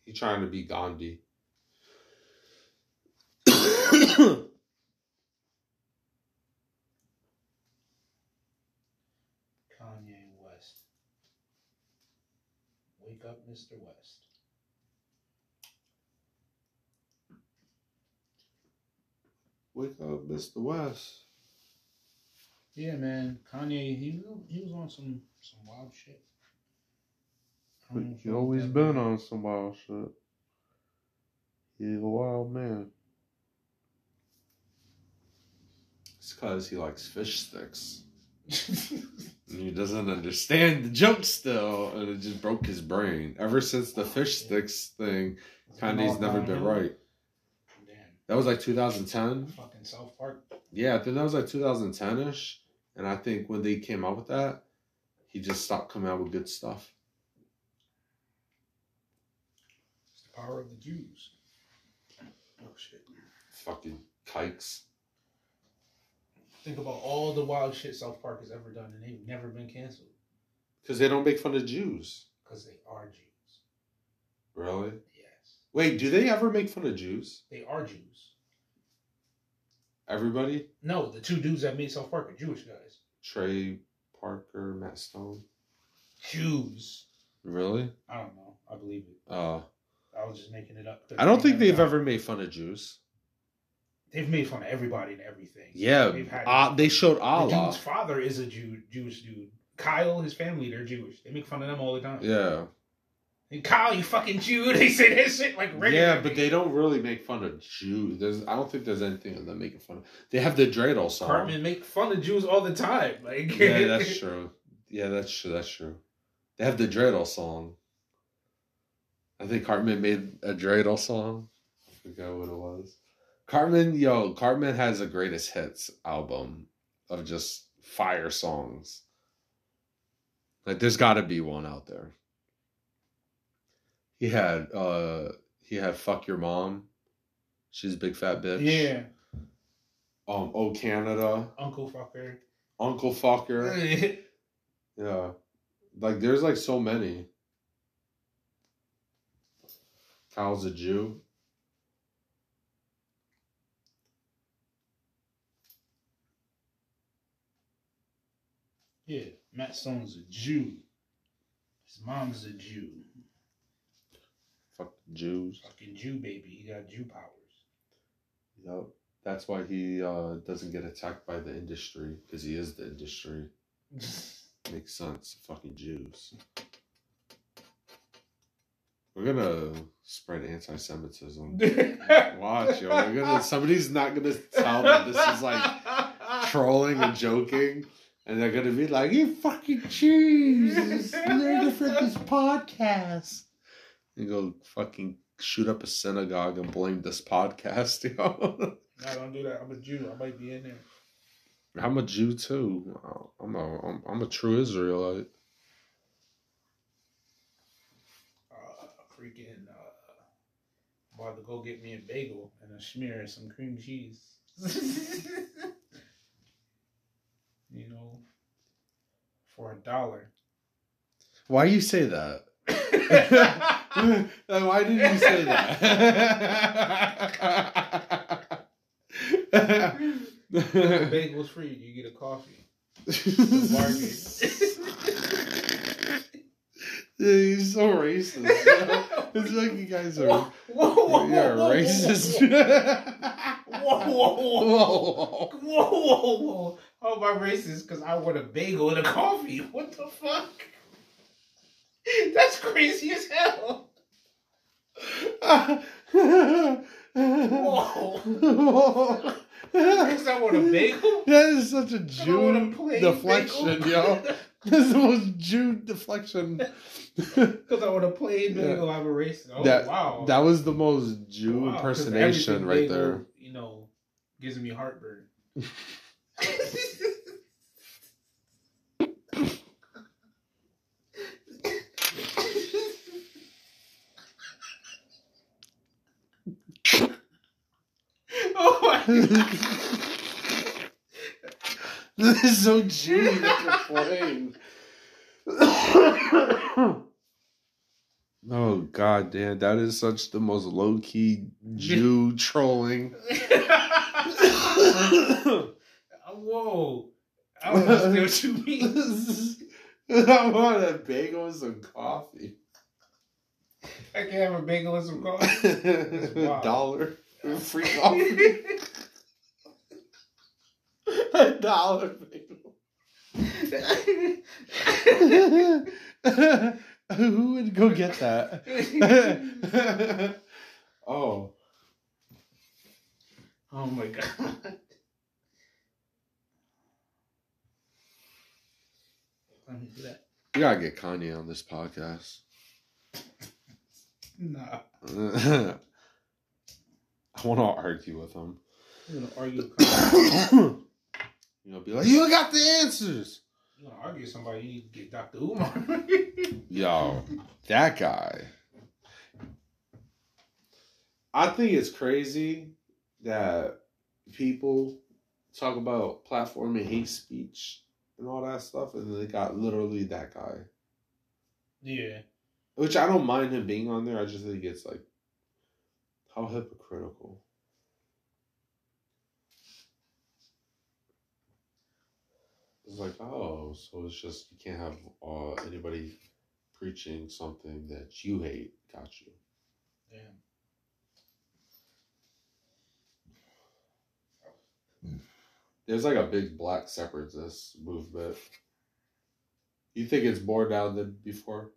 He trying to be Gandhi. Kanye West. Wake up, Mr. West. Wake up, Mr. West. Yeah, man. Kanye, he was- he was on some some wild shit. I don't know if He always been that. on some wild shit. He's a wild man. It's because he likes fish sticks. And he doesn't understand the joke still, and it just broke his brain. Ever since the fish sticks thing, Kanye's never been right. That was like 2010. Fucking South Park. Yeah, I think that was like 2010 ish. And I think when they came out with that, he just stopped coming out with good stuff. It's the power of the Jews. Oh shit. Fucking kikes. Think about all the wild shit South Park has ever done, and they've never been canceled Because they don't make fun of Jews. because they are Jews. Really? Wait, do they ever make fun of Jews? they are Jews. Everybody? No, the two dudes that made South Park are Jewish guys. Trey Parker, Matt Stone. Jews. Really? I don't know. I believe it. Uh, I was just making it up. I don't think they've ever made fun of Jews. They've made fun of everybody and everything. Yeah, They've had- uh, they showed The Allah. dude's father is a Jew, Jewish dude. Kyle, his family, they're Jewish. They make fun of them all the time. Yeah. And Kyle, you fucking Jew. They say that shit like regularly. Yeah, but they don't really make fun of Jews. There's, I don't think there's anything of them making fun of. They have the dreidel song. Cartman make fun of Jews all the time. Like Yeah, that's true. Yeah, that's true. That's true. They have the dreidel song. I think Cartman made a dreidel song. I forgot what it was. Cartman, yo, Cartman has a greatest hits album of just fire songs. Like, there's got to be one out there. He had, uh, he had "Fuck Your Mom." She's a big fat bitch. Yeah, Um, "Oh Canada," Uncle fucker. "Uncle Fucker." Yeah. Like there's like so many. Kyle's a Jew. yeah, Matt Stone's a Jew. His mom's a Jew. Fuck Jews. Fucking Jew baby. He got Jew powers. Yep. That's why he uh, doesn't get attacked by the industry because he is the industry. Makes sense. Fucking Jews. We're gonna spread anti-Semitism. Watch, yo. We're gonna. Somebody's not gonna tell that this is like trolling and joking, and they're gonna be like, "You fucking Jews! Learn it from this podcast." You go fucking shoot up a synagogue and blame this podcast, yo. I don't do that. I'm a Jew. I might be in there. I'm a Jew too. I'm a I'm, I'm a true Israelite. Uh, freaking. Uh, I'm about to go get me a bagel and a smear and some cream cheese. you know, for a dollar. Why you say that? Why did you say that? bagel's free. You get a coffee. It's a bargain. Dude, he's so racist. It's like you guys are. Whoa, whoa, whoa, You're whoa, racist. Whoa, whoa, whoa, whoa, Whoa. whoa, whoa, whoa. How am I racist? Because I want a bagel and a coffee. What the fuck? That's crazy as hell. Whoa. Because I want a bagel. That is such a Jew deflection, yo. This is the most Jew deflection. Because I want a plain bagel. A racist. Oh that wow. that was the most Jew Wow, impersonation right bagel, there. You know, gives me heartburn. oh my this is so Jew oh god damn, that is such the most low key Jew trolling. Whoa. I don't understand what you mean. I want a bagel and some coffee. I can't have a bagel and some coffee. dollar free coffee. A dollar bagel. Who would go get that? oh, oh my god. Let me do that. we gotta get Kanye on this podcast. Nah. I want to argue with him. I'm gonna argue. with Kanye. you know, be like, you got the answers. You wanna argue with somebody? You need to get Dr. Umar. Yo, that guy. I think it's crazy that people talk about platforming hate speech and all that stuff, and they got literally that guy. yeah. Which I don't mind him being on there. I just think it's like how hypocritical. It's like, oh, so it's just you can't have uh, anybody preaching something that you hate. Got you. Damn. There's like a big black separatist movement. You think it's more now than before?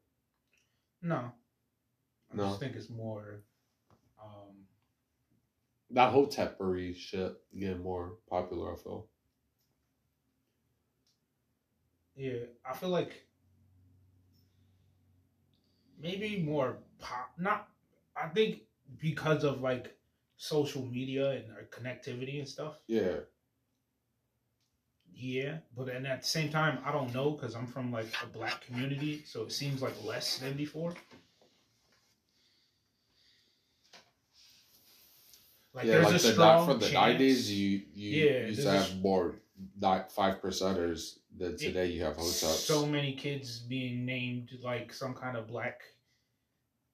No. I No. just think it's more. Um, That Hoteppery shit getting more popular. I feel. Yeah, I feel like maybe more pop. Not. I think because of like social media and our connectivity and stuff. Yeah. Yeah, but then at the same time, I don't know because I'm from like a black community, so it seems like less than before. Like yeah, there's like a the strong from the chance- nineties, you you Yeah, used to have more not five percenters that today. You have hoteps. so many kids being named like some kind of black,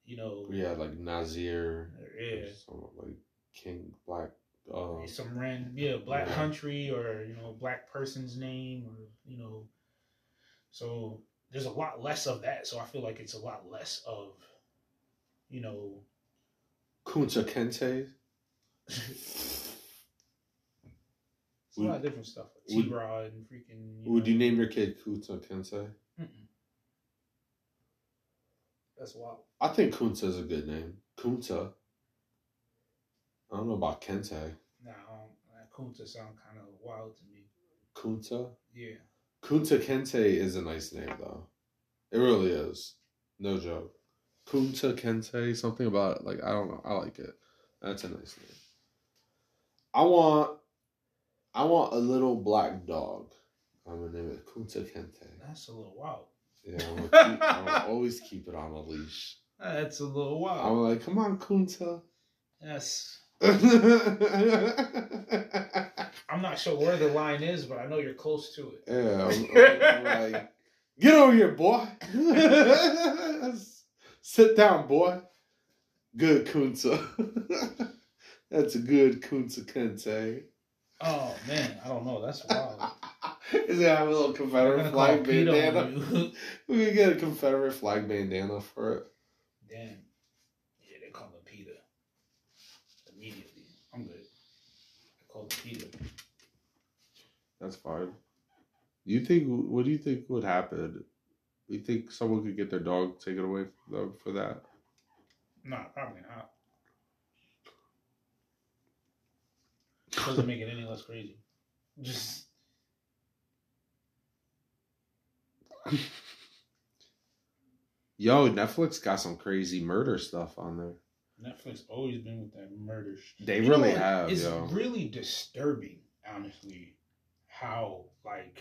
you know, yeah, like Nazir, yeah, some, like King Black. Uh, some random, yeah, black Yeah. country or you know, black person's name or you know, so there's a lot less of that. So I feel like it's a lot less of, you know, Kunta Kinte. it's a lot of different stuff. Would- T Rod and freaking. You Would you name your kid Kunta Kinte? Mm-mm. That's wild. I think Kunta is a good name. Kunta. I don't know about Kinte. Nah, um, Kunta sound kind of wild to me. Kunta. Yeah. Kunta Kinte is a nice name though. It really is. No joke. Kunta Kinte, something about it. Like I don't know. I like it. That's a nice name. I want I want a little black dog. I'm gonna name it Kunta Kinte. That's a little wild. Yeah, I'm gonna, keep, I'm gonna always keep it on a leash. That's a little wild. I'm like, come on, Kunta. Yes. I'm not sure where the line is, but I know you're close to it. I'm, I'm like, get over here, boy. Sit down, boy. Good Kunta. That's a good Kunta Kinte. Oh man, I don't know. That's wild. Is gonna have a little Confederate flag bandana. We could get a Confederate flag bandana for it. Damn. Yeah, they call him Peter. Immediately. I'm good. I call him Peter. That's fine. You think? What do you think would happen? You think someone could get their dog taken away from them for that? Nah, probably not. Doesn't make it any less crazy. Just Yo, Netflix got some crazy murder stuff on there. Netflix always been with that murder. sh- They You really have, It's yo. really disturbing, honestly, how like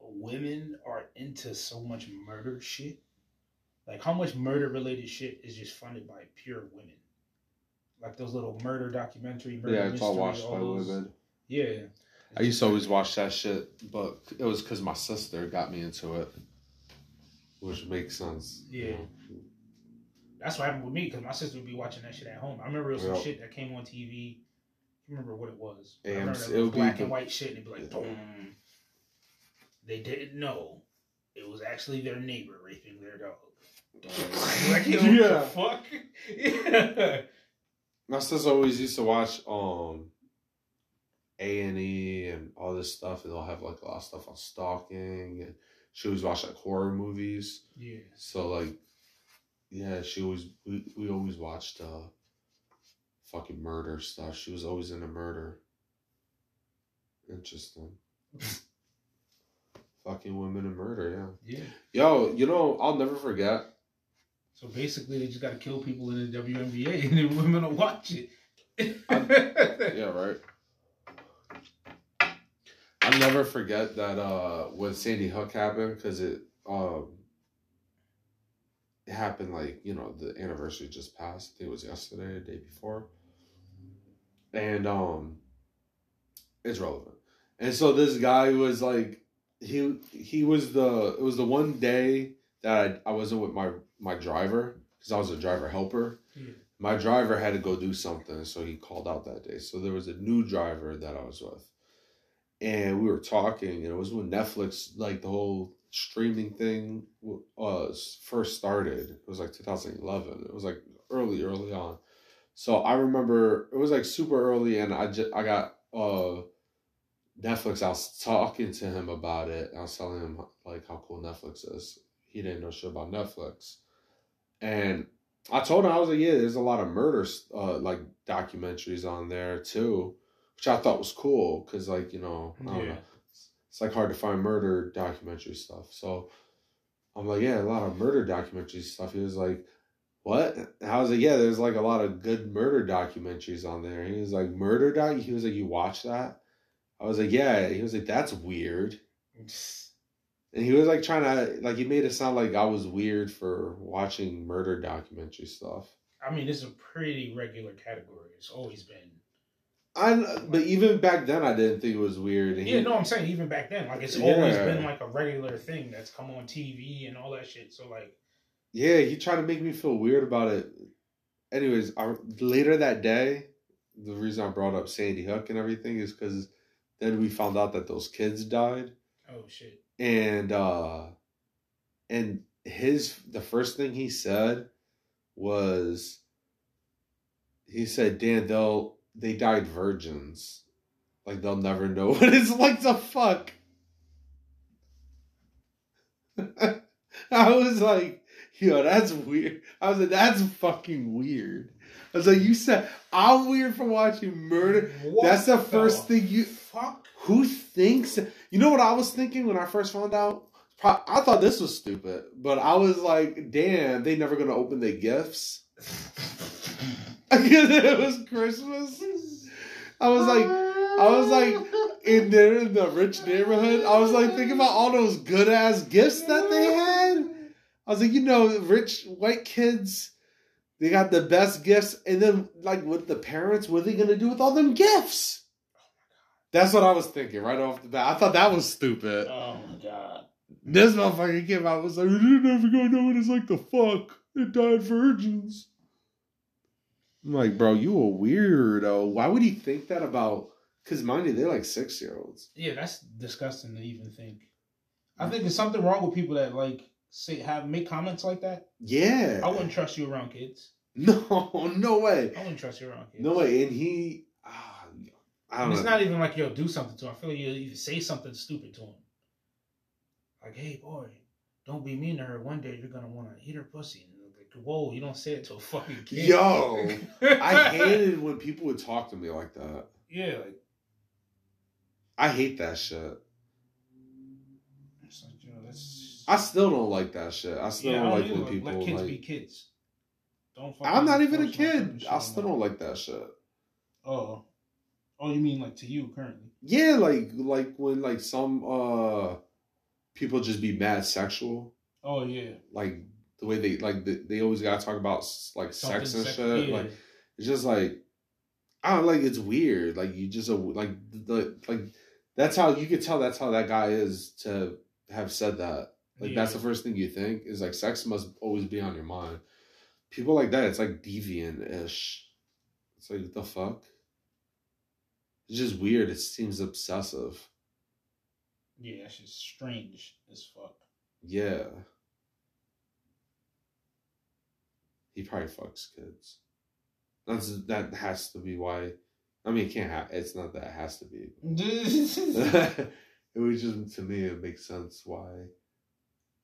women are into so much murder shit. Like how much murder related shit is just funded by pure women. Like those little murder documentary, murder yeah, it's all watched by women. Yeah. I used to always watch that shit, but it was because my sister got me into it, which makes sense. Yeah. That's what happened with me because my sister would be watching that shit at home. I remember it was some shit that came on TV. I remember what it was. I AMC it was black and white shit, and it'd be like, boom. They didn't know it was actually their neighbor raping their dog. like, Yeah. the fuck? yeah. My sister always used to watch um A and E and all this stuff, and they'll have like a lot of stuff on stalking, and she always watch like horror movies. Yeah. So like, yeah, she always we, we always watched uh fucking murder stuff. She was always into murder. Interesting. fucking women and murder, yeah. Yeah. Yo, you know, I'll never forget. So basically, they just got to kill people in the WNBA, and then women will watch it. Yeah, right. I'll never forget that uh when Sandy Hook happened because it um it happened like you know the anniversary just passed. I think it was yesterday, the day before, and um it's relevant. And so this guy was like he he was the it was the one day that I, I wasn't with my my driver because I was a driver helper Yeah. my driver had to go do something, so he called out that day. So there was a new driver that I was with, and we were talking, and it was when Netflix, like the whole streaming thing, was first started. It was like 2011. It was like early, early on. So I remember it was like super early, and I just I got uh Netflix. I was talking to him about it. I was telling him like how cool Netflix is. He didn't know shit about Netflix, and I told him I was like, yeah, there's a lot of murder uh like documentaries on there too, which I thought was cool because like you know I don't Yeah. know, it's like hard to find murder documentary stuff. So I'm like, yeah, a lot of murder documentary stuff. He was like, what? And I was like, yeah, there's like a lot of good murder documentaries on there. He was like, murder doc. He was like, you watch that? I was like, yeah. He was like, that's weird. And he was like trying to like he made it sound like I was weird for watching murder documentary stuff. I mean, it's a pretty regular category. It's always been. I but even back then I didn't think it was weird. And he- Yeah, no, I'm saying even back then, like it's always been like a regular thing that's come on TV and all that shit. So like, yeah, he tried to make me feel weird about it. Anyways, I, later that day, the reason I brought up Sandy Hook and everything is because then we found out that those kids died, oh shit, and uh, and his the first thing he said was he said, Dan, they'll they died virgins. Like they'll never know what it's like to fuck. I was like, yo, that's weird. I was like, that's fucking weird. I was like, you said I'm weird for watching murder. What That's the first thing you fuck. who thinks you know what I was thinking when I first found out? I thought this was stupid, but I was like, damn, they never gonna open their gifts. Because it was Christmas. I was like, I was like, in there in the rich neighborhood, I was like thinking about all those good ass gifts that they had. I was like, you know, rich white kids, they got the best gifts, and then like with the parents, what are they gonna do with all them gifts? That's what I was thinking right off the bat. I thought that was stupid. Oh my god. This motherfucker came out and was like, "You're never gonna know what it's like to fuck. They died virgins." I'm like, bro, you a weirdo. Why would he think that about? Because mind you, they're like six year olds. Yeah, that's disgusting to even think. I think there's something wrong with people that like say have make comments like that. Yeah. I wouldn't trust you around kids. No, no way. I wouldn't trust you around kids. No way. And he, I don't it's not even like you'll do something to him. I feel like you even say something stupid to him. Like, hey boy, don't be mean to her. One day you're gonna want to eat her pussy. And like, whoa, you don't say it to a fucking kid. Yo, I hated when people would talk to me like that. Yeah, like I hate that shit. like, you know. I still don't like that shit. I still Yeah, don't I like either. when people let kids like. be kids. Don't. I'm not even a force my fucking kid. I still don't like that shit. Oh, oh, you mean like to you currently? Yeah, like like when like some uh people just be mad sexual, Oh yeah, like the way they like they, they always gotta talk about like sex and sex- shit. yeah. Like it's just like I don't like it's weird. Like you just like the like that's how you could tell that's how that guy is to have said that. Like that's the first thing you think is like sex must always be on your mind. People like that, it's like deviant ish. It's like the fuck. It's just weird. It seems obsessive. yeah, that's just strange as fuck. Yeah. He probably fucks kids. That's that has to be why I mean, it can't have. It's not that it has to be. it was just to me, it makes sense why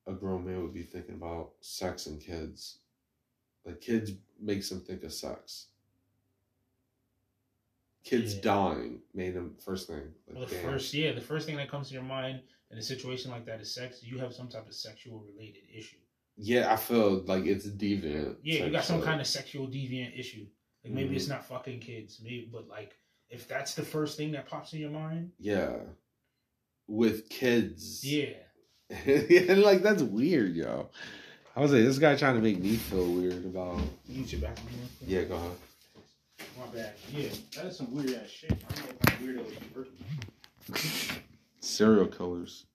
a grown man would be thinking about sex and kids. Like kids makes him think of sex. Kids Yeah. dying made him first thing. Like, Well, the damn. first, yeah, the first thing that comes to your mind in a situation like that is sex. You have some type of sexual related issue. Yeah, I feel like it's deviant. Yeah, you got some kind of sexual deviant issue. Like maybe Mhm. it's not fucking kids, maybe, but like if that's the first thing that pops in your mind, Yeah, with kids. yeah, and like that's weird, yo. I was like, this guy trying to make me feel weird about. use your back. Yeah, go ahead. My bad. Yeah, that is some weird ass shit. I don't know if I'm weirdo as you